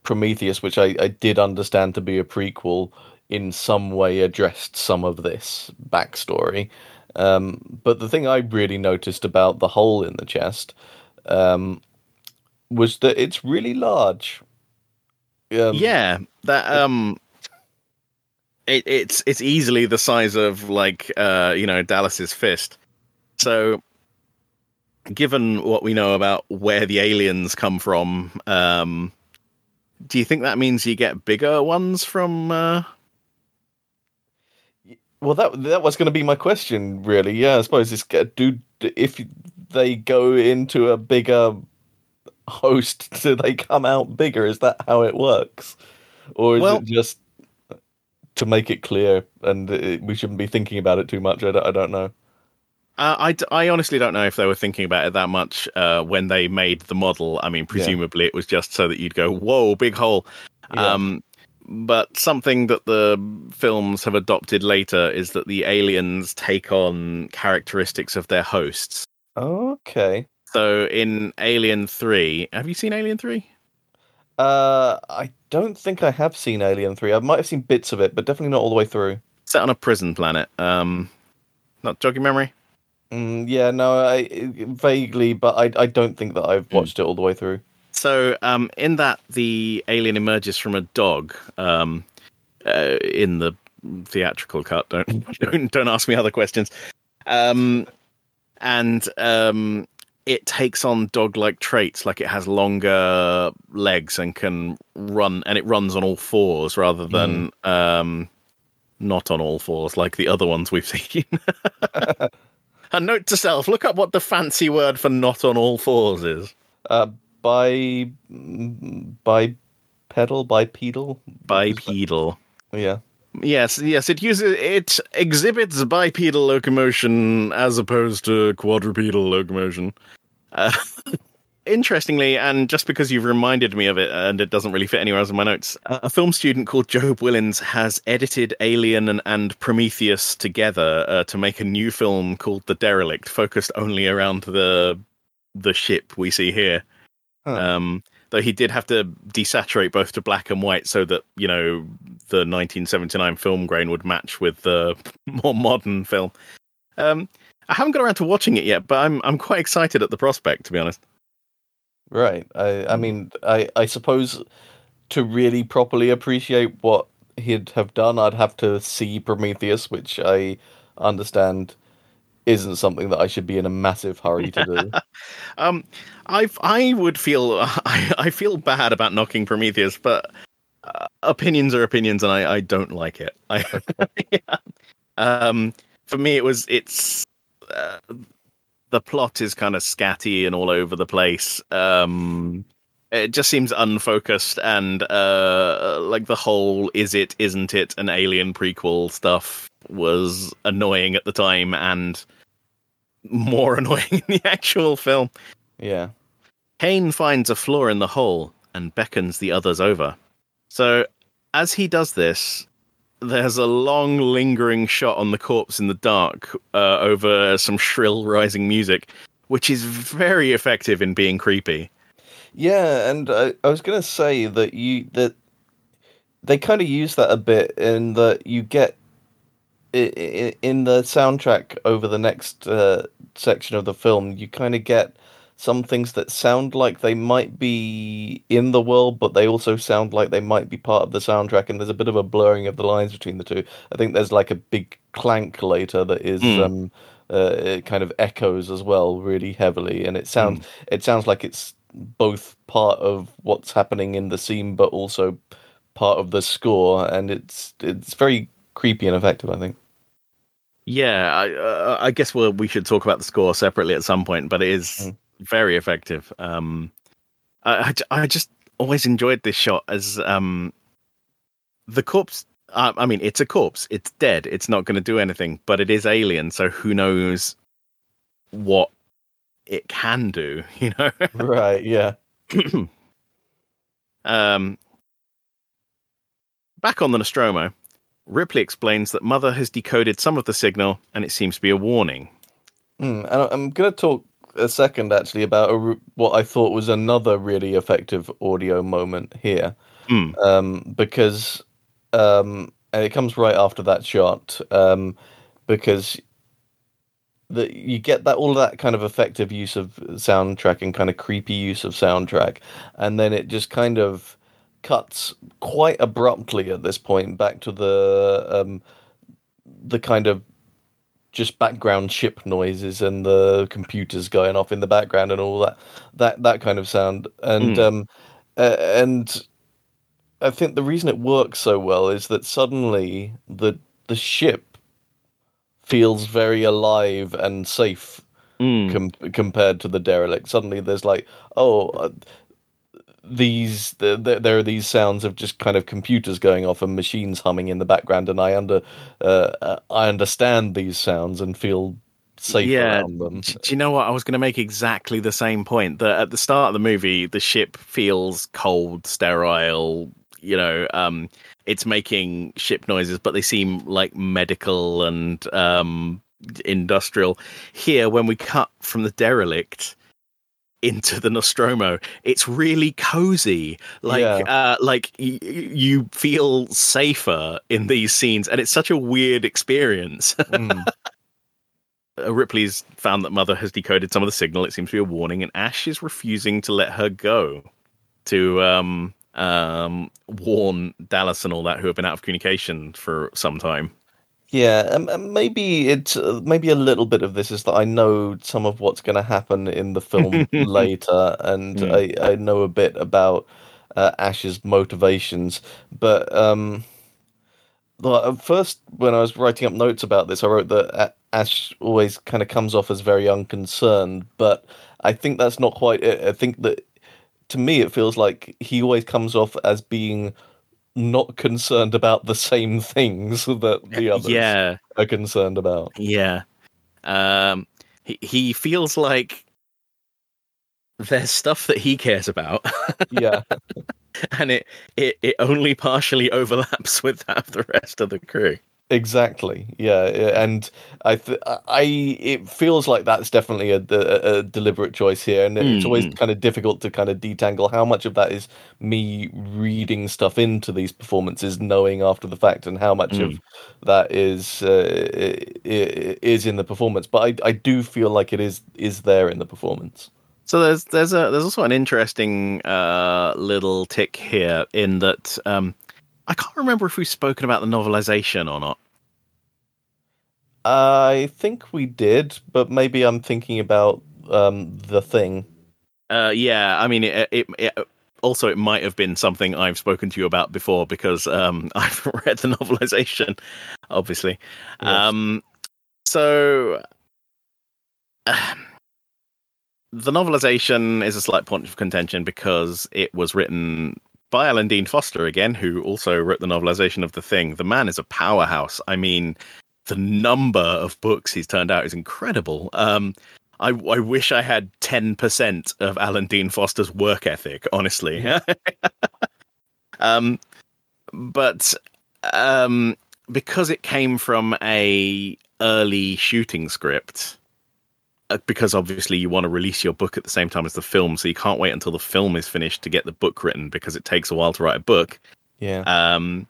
Prometheus, which I, I did understand to be a prequel, in some way addressed some of this backstory. Um, but the thing I really noticed about the hole in the chest um, was that it's really large. Um, yeah, that um, it, it's it's easily the size of like uh, you know Dallas's fist. So, given what we know about where the aliens come from, um, do you think that means you get bigger ones from? Uh... Well, that that was going to be my question, really. Yeah, I suppose it's do if they go into a bigger host, do they come out bigger? Is that how it works, or is Well- it just to make it clear and it, we shouldn't be thinking about it too much? I don't, I don't know. Uh, I, d- I honestly don't know if they were thinking about it that much uh, when they made the model. I mean, presumably it was just so that you'd go, "Whoa, big hole." Yeah. Um, but something that the films have adopted later is that the aliens take on characteristics of their hosts. Okay. So in Alien Three, have you seen Alien Three? Uh, I don't think I have seen Alien Three. I might have seen bits of it, but definitely not all the way through. Set on a prison planet. Um, not jogging memory. Mm, yeah, no, I vaguely, but I I don't think that I've watched it all the way through. So, um, in that the alien emerges from a dog. Um, uh, in the theatrical cut, don't don't don't ask me other questions. Um, and um, it takes on dog-like traits, like it has longer legs and can run, and it runs on all fours rather than um, not on all fours like the other ones we've seen. a note to self: look up what the fancy word for not on all fours is. Uh, by by pedal bipedal. Bipedal. Yeah. Yes, yes, it uses it exhibits bipedal locomotion as opposed to quadrupedal locomotion. Uh, interestingly, and just because you've reminded me of it, and it doesn't really fit anywhere else in my notes, a film student called Job Willens has edited Alien and, and Prometheus together uh, to make a new film called The Derelict, focused only around the the ship we see here. Huh. Um, though he did have to desaturate both to black and white so that you know the 1979 film grain would match with the more modern film. Um, I haven't got around to watching it yet, but I'm I'm quite excited at the prospect, to be honest. Right. I I mean I I suppose to really properly appreciate what he'd have done, I'd have to see Prometheus, which I understand isn't something that I should be in a massive hurry to do. Um, I I would feel I, I feel bad about knocking Prometheus, but uh, opinions are opinions, and I, I don't like it. I, yeah. Um, for me, it was it's uh, the plot is kind of scatty and all over the place. Um, it just seems unfocused and uh, like the whole "is it, isn't it" an alien prequel stuff was annoying at the time and more annoying in the actual film. yeah. Kane finds a flaw in the hole and beckons the others over. So, as he does this, there's a long, lingering shot on the corpse in the dark uh, over some shrill, rising music, which is very effective in being creepy. Yeah, and I, I was gonna say that you that they kind of use that a bit in that you get in the soundtrack over the next uh, section of the film. You kind of get some things that sound like they might be in the world, but they also sound like they might be part of the soundtrack. And there's a bit of a blurring of the lines between the two. I think there's like a big clank later that is. Mm. Um, uh, it kind of echoes as well, really heavily, and it sounds it sounds like it's both part of what's happening in the scene, but also part of the score, and it's it's very creepy and effective. I think. Yeah, I, uh, I guess we'll, we should talk about the score separately at some point, but it is Mm. Very effective. Um, I, I I just always enjoyed this shot as um, the corpse. Uh, I mean, it's a corpse. It's dead. It's not going to do anything, but it is alien. So who knows what it can do? You know. Right. Yeah. um, back on the Nostromo, Ripley explains that Mother has decoded some of the signal, and it seems to be a warning. Mm, and I'm going to talk a second actually about a, what I thought was another really effective audio moment here, Mm. um, because um, and it comes right after that shot, um, because the you get that all of that kind of effective use of soundtrack and kind of creepy use of soundtrack, and then it just kind of cuts quite abruptly at this point back to the um, the kind of just background ship noises and the computers going off in the background and all that that that kind of sound and Mm. um uh, and I think the reason it works so well is that suddenly the the ship feels very alive and safe Mm. com- compared to the derelict. Suddenly, there's like, oh, uh, these th- th- there are these sounds of just kind of computers going off and machines humming in the background, and I under uh, uh, I understand these sounds and feel safe Yeah. around them. Do you know what? I was going to make exactly the same point. That at the start of the movie, the ship feels cold, sterile. You know, um, it's making ship noises, but they seem like medical and um, industrial. Here, when we cut from the derelict into the Nostromo, it's really cozy. Like, Yeah. uh, like y- you feel safer in these scenes, and it's such a weird experience. Mm. Uh, Ripley's found that Mother has decoded some of the signal. It seems to be a warning, and Ash is refusing to let her go to um, um, warn Dallas and all that who have been out of communication for some time. Yeah, um, um, maybe it's uh, maybe a little bit of this is that I know some of what's going to happen in the film later, and Mm. I, I know a bit about uh, Ash's motivations. But um, well, first, when I was writing up notes about this, I wrote that Ash always kind of comes off as very unconcerned. But I think that's not quite it. I think that to me, it feels like he always comes off as being not concerned about the same things that the others Yeah, are concerned about. yeah. Um, he he feels like there's stuff that he cares about, Yeah, and it, it it only partially overlaps with that of the rest of the crew. Exactly. Yeah, and I, th- I, it feels like that's definitely a, a, a deliberate choice here, and it's always Mm. kind of difficult to kind of detangle how much of that is me reading stuff into these performances, knowing after the fact, and how much of that is uh, is in the performance. But I, I do feel like it is is there in the performance. So there's there's a there's also an interesting uh, little tick here in that um, I can't remember if we've spoken about the novelization or not. I think we did, but maybe I'm thinking about um, the thing. Uh, yeah, I mean it, it, it. Also, it might have been something I've spoken to you about before because um, I've read the novelization, obviously. Yes. Um, so the novelization is a slight point of contention because it was written by Alan Dean Foster again, who also wrote the novelization of The Thing. The man is a powerhouse. I mean, the number of books he's turned out is incredible. Um, I, I wish I had 10% of Alan Dean Foster's work ethic, honestly. um, but um, because it came from a early shooting script, because obviously you want to release your book at the same time as the film, so you can't wait until the film is finished to get the book written because it takes a while to write a book. Yeah. Um,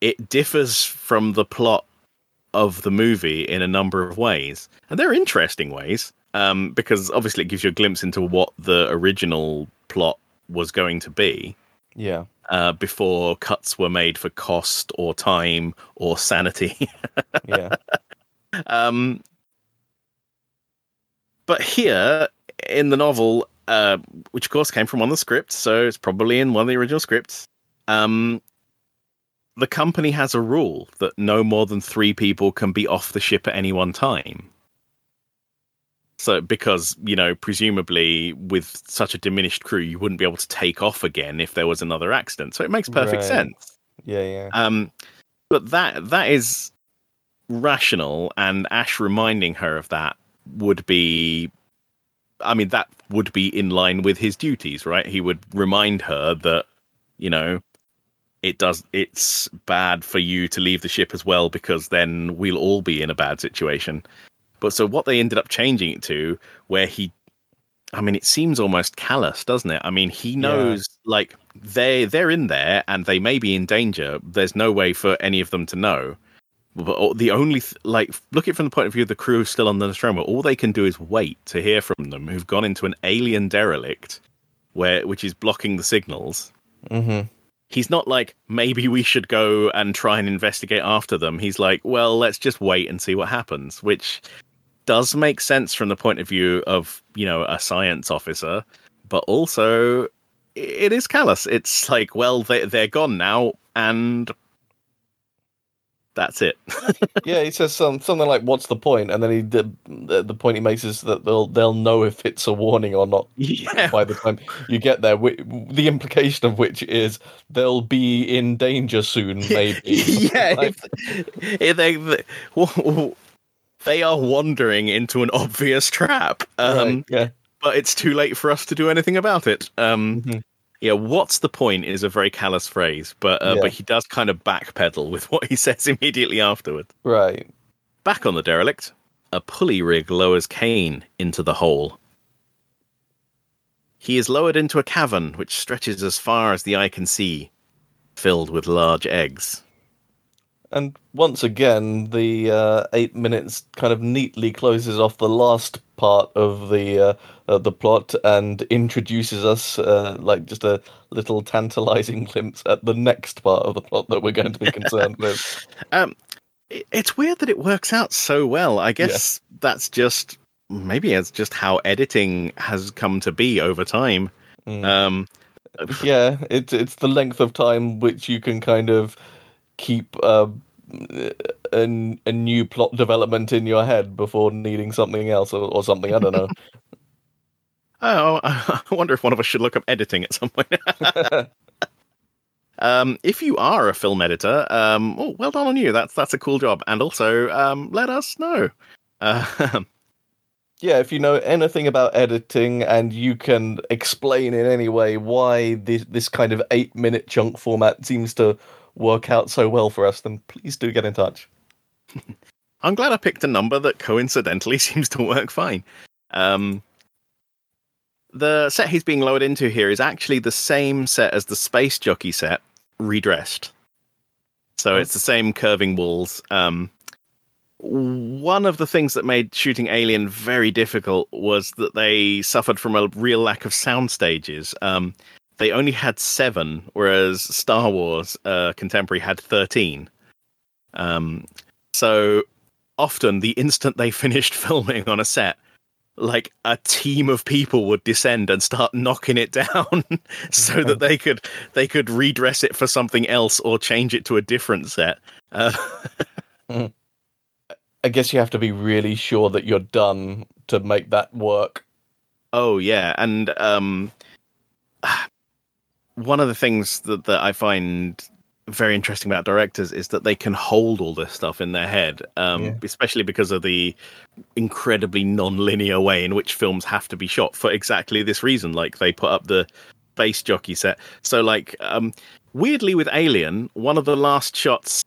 it differs from the plot of the movie in a number of ways, and they're interesting ways. Um, because obviously it gives you a glimpse into what the original plot was going to be Yeah. uh, before cuts were made for cost or time or sanity. Yeah. um, but here in the novel, uh, which of course came from one of the scripts, so it's probably in one of the original scripts. Um, the company has a rule that no more than three people can be off the ship at any one time. So, because, you know, presumably with such a diminished crew, you wouldn't be able to take off again if there was another accident. So it makes perfect Right. sense. Yeah, yeah. Um, but that that is rational, and Ash reminding her of that would be, I mean, that would be in line with his duties, right? He would remind her that, you know, it does. It's bad for you to leave the ship as well because then we'll all be in a bad situation. But so what they ended up changing it to, where he I mean, it seems almost callous, doesn't it? I mean, he knows like they they're in there and they may be in danger. There's no way for any of them to know. But the only th- like look at it from the point of view of the crew still on the Nostromo. All they can do is wait to hear from them, who've gone into an alien derelict, where which is blocking the signals. Mm-hmm. He's not like maybe we should go and try and investigate after them. He's like, well, let's just wait and see what happens, which does make sense from the point of view of you know a science officer, but also it is callous. It's like, well, they they're gone now, and that's it. Yeah, he says some, something like, "What's the point?" And then he the, the the point he makes is that they'll they'll know if it's a warning or not yeah, by the time you get there. The implication of which is they'll be in danger soon, maybe. yeah. Like, if, if they, they they are wandering into an obvious trap. Um, right, yeah. but it's too late for us to do anything about it. Um, Mhm. Yeah, what's the point is a very callous phrase, but uh, Yeah. but he does kind of backpedal with what he says immediately afterward. Right. Back on the derelict, a pulley rig lowers Kane into the hole. He is lowered into a cavern which stretches as far as the eye can see, filled with large eggs. And once again, the uh, eight minutes kind of neatly closes off the last part of the uh, uh, the plot and introduces us uh, like just a little tantalizing glimpse at the next part of the plot that we're going to be concerned with. Um, it's weird that it works out so well. I guess that's just maybe it's just how editing has come to be over time. Mm. Um, yeah, it's it's the length of time which you can kind of keep uh, a, a new plot development in your head before needing something else or, or something. I don't know. oh, I wonder if one of us should look up editing at some point. um, if you are a film editor, um, oh, well done on you. That's that's a cool job. And also, um, let us know. Uh, yeah, if you know anything about editing and you can explain in any way why this this kind of eight minute chunk format seems to work out so well for us, then please do get in touch. I'm glad I picked a number that coincidentally seems to work fine. Um, the set he's being lowered into here is actually the same set as the Space Jockey set, redressed. So it's the same curving walls. Um, one of the things that made shooting Alien very difficult was that they suffered from a real lack of sound stages. Um, they only had seven, whereas Star Wars uh, Contemporary had 13. Um, so often the instant they finished filming on a set like a team of people would descend and start knocking it down so that they could they could redress it for something else or change it to a different set uh, I guess you have to be really sure that you're done to make that work. oh yeah and um one of the things that, that i find very interesting about directors is that they can hold all this stuff in their head um, Yeah. especially because of the incredibly non-linear way in which films have to be shot for exactly this reason. Like they put up the space jockey set. So like um, weirdly with alien one of the last shots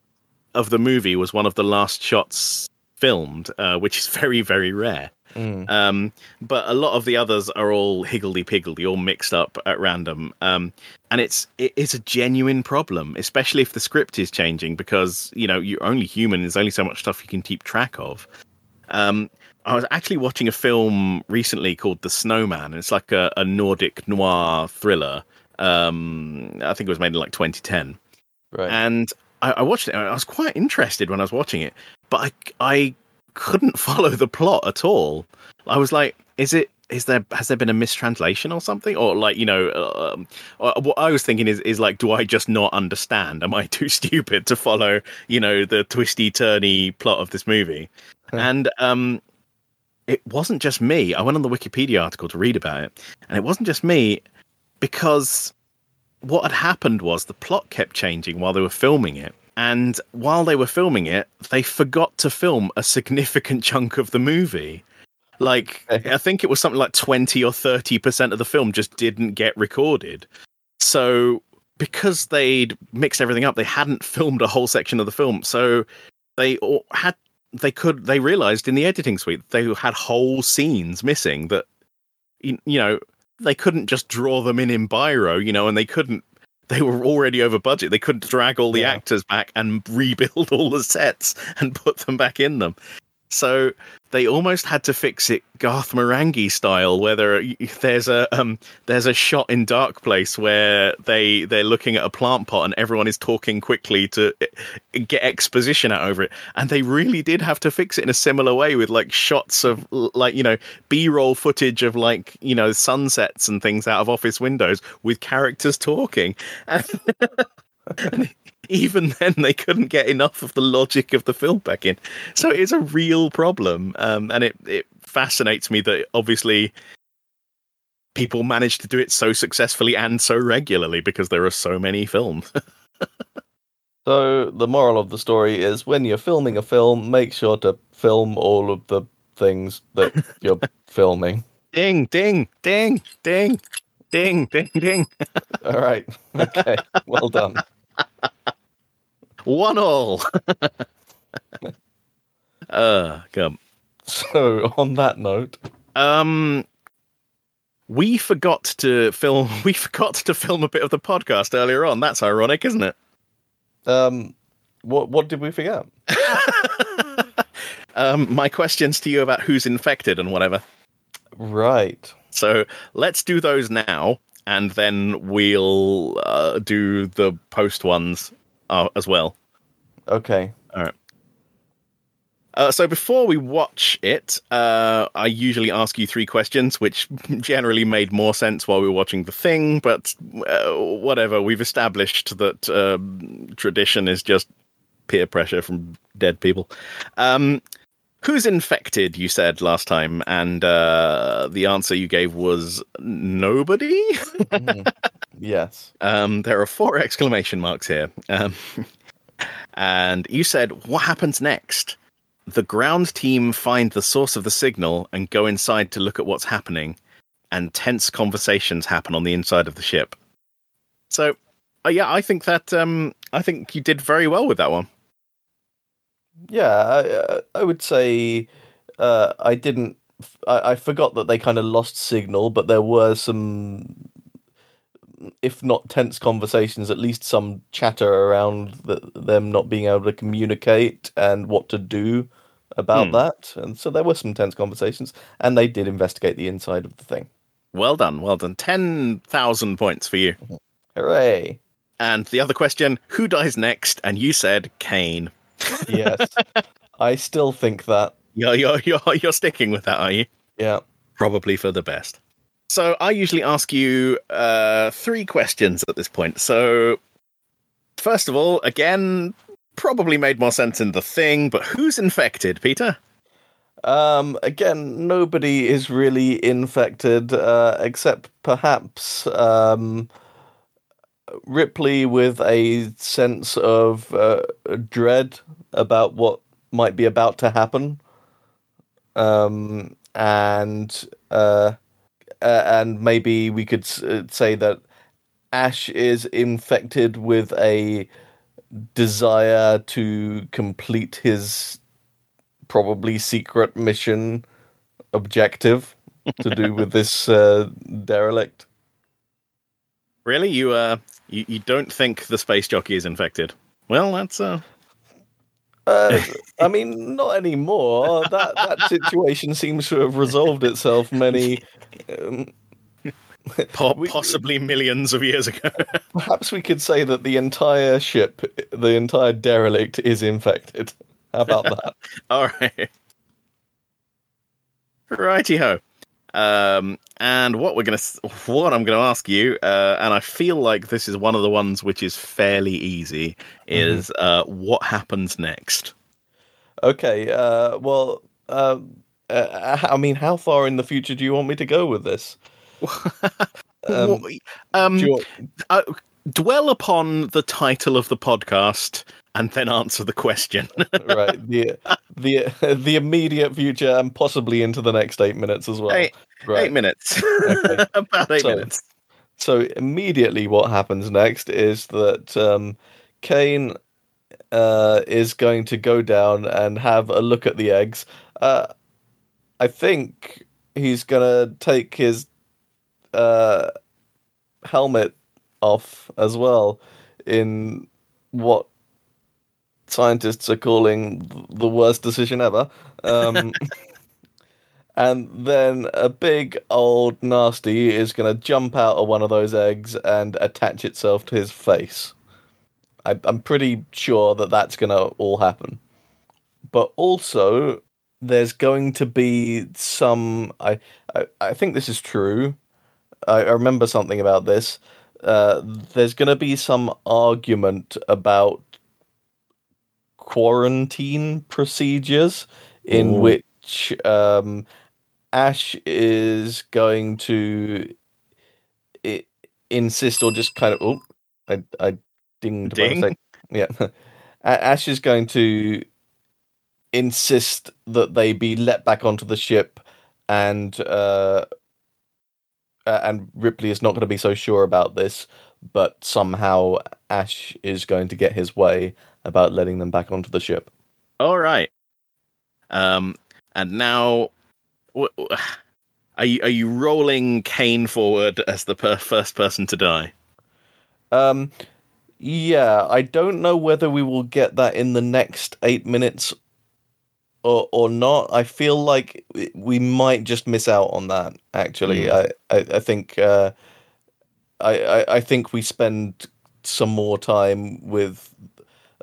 of the movie was one of the last shots filmed uh, which is very very rare Mm. um, but a lot of the others are all higgledy piggledy, all mixed up at random. Um, and it's it is a genuine problem, especially if the script is changing because you know you're only human. There's only so much stuff you can keep track of. Um, I was actually watching a film recently called The Snowman. It's like a, a Nordic noir thriller. Um, I think it was made in like 2010 Right. and I, I watched it. and I was quite interested when I was watching it, but I I couldn't follow the plot at all. I was like, is it is there has there been a mistranslation or something? Or like you know um, uh, what i was thinking is is like do i just not understand? Am i too stupid to follow you know the twisty turny plot of this movie? And um it wasn't just me. I went on the wikipedia article to read about it. And it wasn't just me because what had happened was the plot kept changing while they were filming it and while they were filming it they forgot to film a significant chunk of the movie like I think it was something like 20 or 30% of the film just didn't get recorded. So because they'd mixed everything up, they hadn't filmed a whole section of the film. So they all had they could they realized in the editing suite they had whole scenes missing that you know they couldn't just draw them in in biro you know and they couldn't they were already over budget they couldn't drag all the Yeah. actors back and rebuild all the sets and put them back in them so they almost had to fix it Garth Marenghi style, where there, there's a um, there's a shot in Dark Place where they they're looking at a plant pot and everyone is talking quickly to eh, get exposition out over it, and they really did have to fix it in a similar way with like shots of like you know B-roll footage of like you know sunsets and things out of office windows with characters talking. And even then they couldn't get enough of the logic of the film back in so it's a real problem um, and it, it fascinates me that obviously people manage to do it so successfully and so regularly because there are so many films So the moral of the story is when you're filming a film, make sure to film all of the things that you're filming. ding ding ding ding ding ding ding All right. Okay. Well done. One all uh come So on that note, um we forgot to film we forgot to film a bit of the podcast earlier on that's ironic isn't it um, what what did we forget? um, my questions to you about who's infected and whatever. Right. So let's do those now, and then we'll uh, do the post ones uh, as well. Okay. All right. Uh, so before we watch it, uh, I usually ask you three questions, which generally made more sense while we were watching the thing. But uh, whatever, we've established that um, tradition is just peer pressure from dead people. Um, who's infected? You said last time, and uh, the answer you gave was nobody. Mm. yes. Um, there are four exclamation marks here. Um, and you said, What happens next? The ground team find the source of the signal and go inside to look at what's happening, and tense conversations happen on the inside of the ship. So, uh, yeah, I think that um, I think you did very well with that one. Yeah, I, uh, I would say uh, I didn't. I, I forgot that they kind of lost signal, but there were some, if not tense conversations, at least some chatter around the, them not being able to communicate and what to do about Hmm. that. And so there were some tense conversations, and they did investigate the inside of the thing. Well done, well done. 10,000 points for you. Hooray! And the other question, who dies next? And you said Kane. Yes, I still think that. You're, you're, you're, you're sticking with that, are you? Yeah. probably for the best. So I usually ask you uh, three questions at this point. So first of all, again, probably made more sense in the thing, but who's infected, Peter? Um, again, nobody is really infected, uh, except perhaps um, Ripley with a sense of uh, dread about what might be about to happen, um, and uh, uh, and maybe we could uh, say that Ash is infected with a desire to complete his probably secret mission objective to do with this uh, derelict. Really, you uh, you, you don't think the space jockey is infected? Well, that's uh, Uh, I mean, not anymore. That that situation seems to have resolved itself many. Um, possibly millions of years ago. perhaps we could say that the entire ship, the entire derelict, is infected. How about that? All right. Righty ho. Um, and what we're gonna, what I'm gonna ask you, uh, and I feel like this is one of the ones which is fairly easy, is uh, what happens next? Okay. Uh, well, um, uh, I mean, how far in the future do you want me to go with this? Um, um, want- uh, dwell upon the title of the podcast and then answer the question. right. The the the immediate future and possibly into the next eight minutes as well. Eight- right. Eight minutes. Okay. About eight So- minutes. So immediately, what happens next is that um, Kane uh, is going to go down and have a look at the eggs. Uh, I think he's gonna take his uh, helmet off as well, in what scientists are calling the worst decision ever. Um, and then a big old nasty is going to jump out of one of those eggs and attach itself to his face. I, I'm pretty sure that that's going to all happen. But also, there's going to be some. I, I, I think this is true. I, I remember something about this. Uh, there's going to be some argument about quarantine procedures in Ooh. which um, Ash is going to i- insist or just kind of oh, I I dinged by Ding. mistake. Yeah, Ash is going to insist that they be let back onto the ship, and uh, and Ripley is not going to be so sure about this, but somehow Ash is going to get his way about letting them back onto the ship. All right. Um, and now, w- w- are you are you rolling Kane forward as the per- first person to die? Um, yeah, I don't know whether we will get that in the next eight minutes or or not. I feel like we- might just miss out on that. Actually, Hmm. I, I I think uh, I, I I think we spend some more time with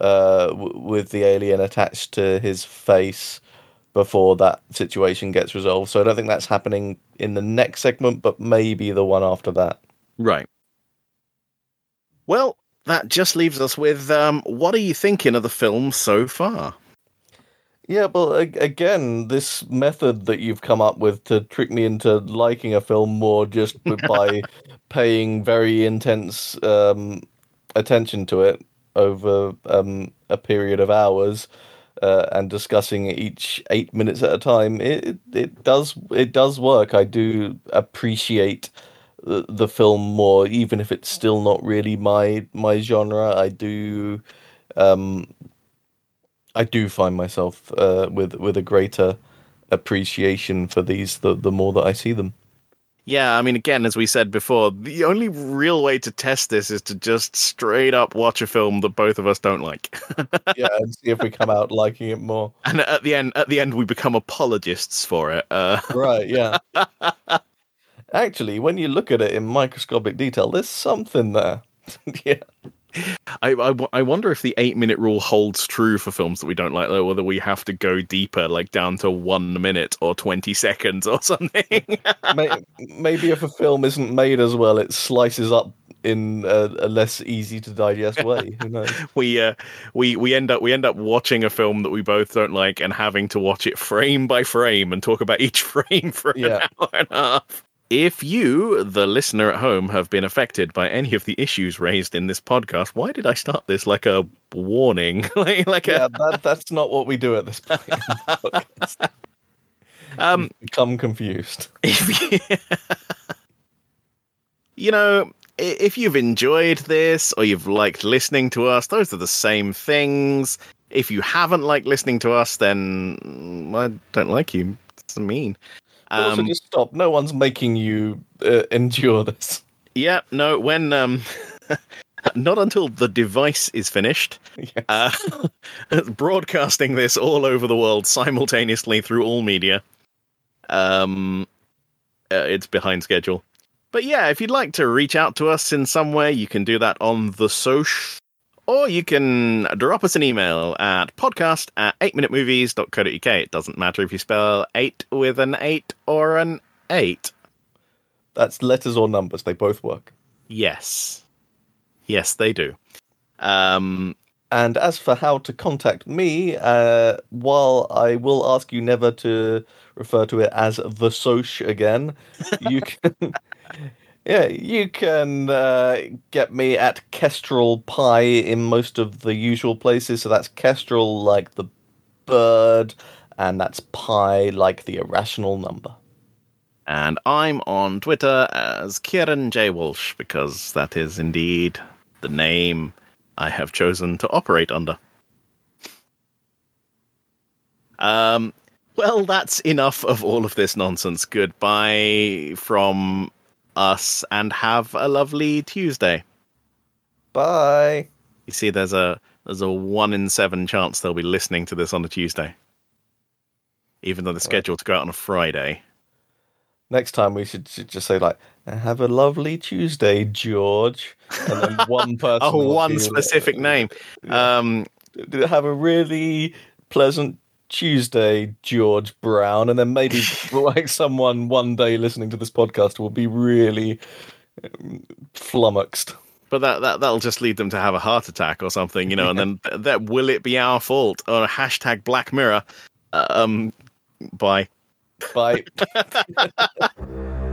uh w- with the alien attached to his face before that situation gets resolved. So I don't think that's happening in the next segment, but maybe the one after that. Right. Well, that just leaves us with um, what are you thinking of the film so far? Yeah, well, again, this method that you've come up with to trick me into liking a film more just by paying very intense um, attention to it over um, a period of hours uh, and discussing each eight minutes at a time, it it- does it does work. I do appreciate the, the film more, even if it's still not really my my genre. I do. Um, I do find myself uh, with with a greater appreciation for these the the more that I see them. Yeah, I mean, again, as we said before, the only real way to test this is to just straight up watch a film that both of us don't like, yeah, and see if we come out liking it more. and at the end, at the end, we become apologists for it. Uh, Right? Yeah. Actually, when you look at it in microscopic detail, there's something there. yeah. I, I, I wonder if the eight minute rule holds true for films that we don't like, though, whether we have to go deeper, like down to one minute or 20 seconds or something. Maybe if a film isn't made as well, it slices up in a, a less easy to digest way. Who knows? we uh, we we end up we end up watching a film that we both don't like and having to watch it frame by frame and talk about each frame for an hour and a half. If you, the listener at home, have been affected by any of the issues raised in this podcast, why did I start this like a warning? like, like Yeah, a, that, that's not what we do at this point. podcast. um, Become confused. you, you know, if you've enjoyed this or you've liked listening to us, those are the same things. If you haven't liked listening to us, then mm, I don't like you. It's mean. Also, Um, just stop. No one's making you uh, endure this. yeah, no, when um, not until the device is finished. Yes. uh, broadcasting this all over the world simultaneously through all media. Um, uh, it's behind schedule. But yeah, if you'd like to reach out to us in some way, you can do that on the social, or you can drop us an email at podcast at 8minutemovies.co.uk. It doesn't matter if you spell 8 with an 8 or an eight. That's letters or numbers. They both work. Yes. Yes, they do. Um, And as for how to contact me, uh, while I will ask you never to refer to it as the Soch again, you can, yeah, you can uh, get me at Kestrel Pi in most of the usual places. So that's Kestrel like the bird, and that's Pi like the irrational number. and I'm on Twitter as Kieran J. Walsh because that is indeed the name I have chosen to operate under. Um, well, that's enough of all of this nonsense. Goodbye from us, and have a lovely Tuesday. Bye. You see, there's a there's a one in seven chance they'll be listening to this on a Tuesday, even though they're scheduled to go out on a Friday. Next time we should, should just say like, "Have a lovely Tuesday, George," and then one person. Oh, one specific name. Um, have a really pleasant Tuesday, George Brown, and then maybe like someone one day listening to this podcast will be really um, flummoxed. but that, that that'll just lead them to have a heart attack or something, you know. And then th- that will it be our fault or hashtag Black Mirror? Um, bye. Bye.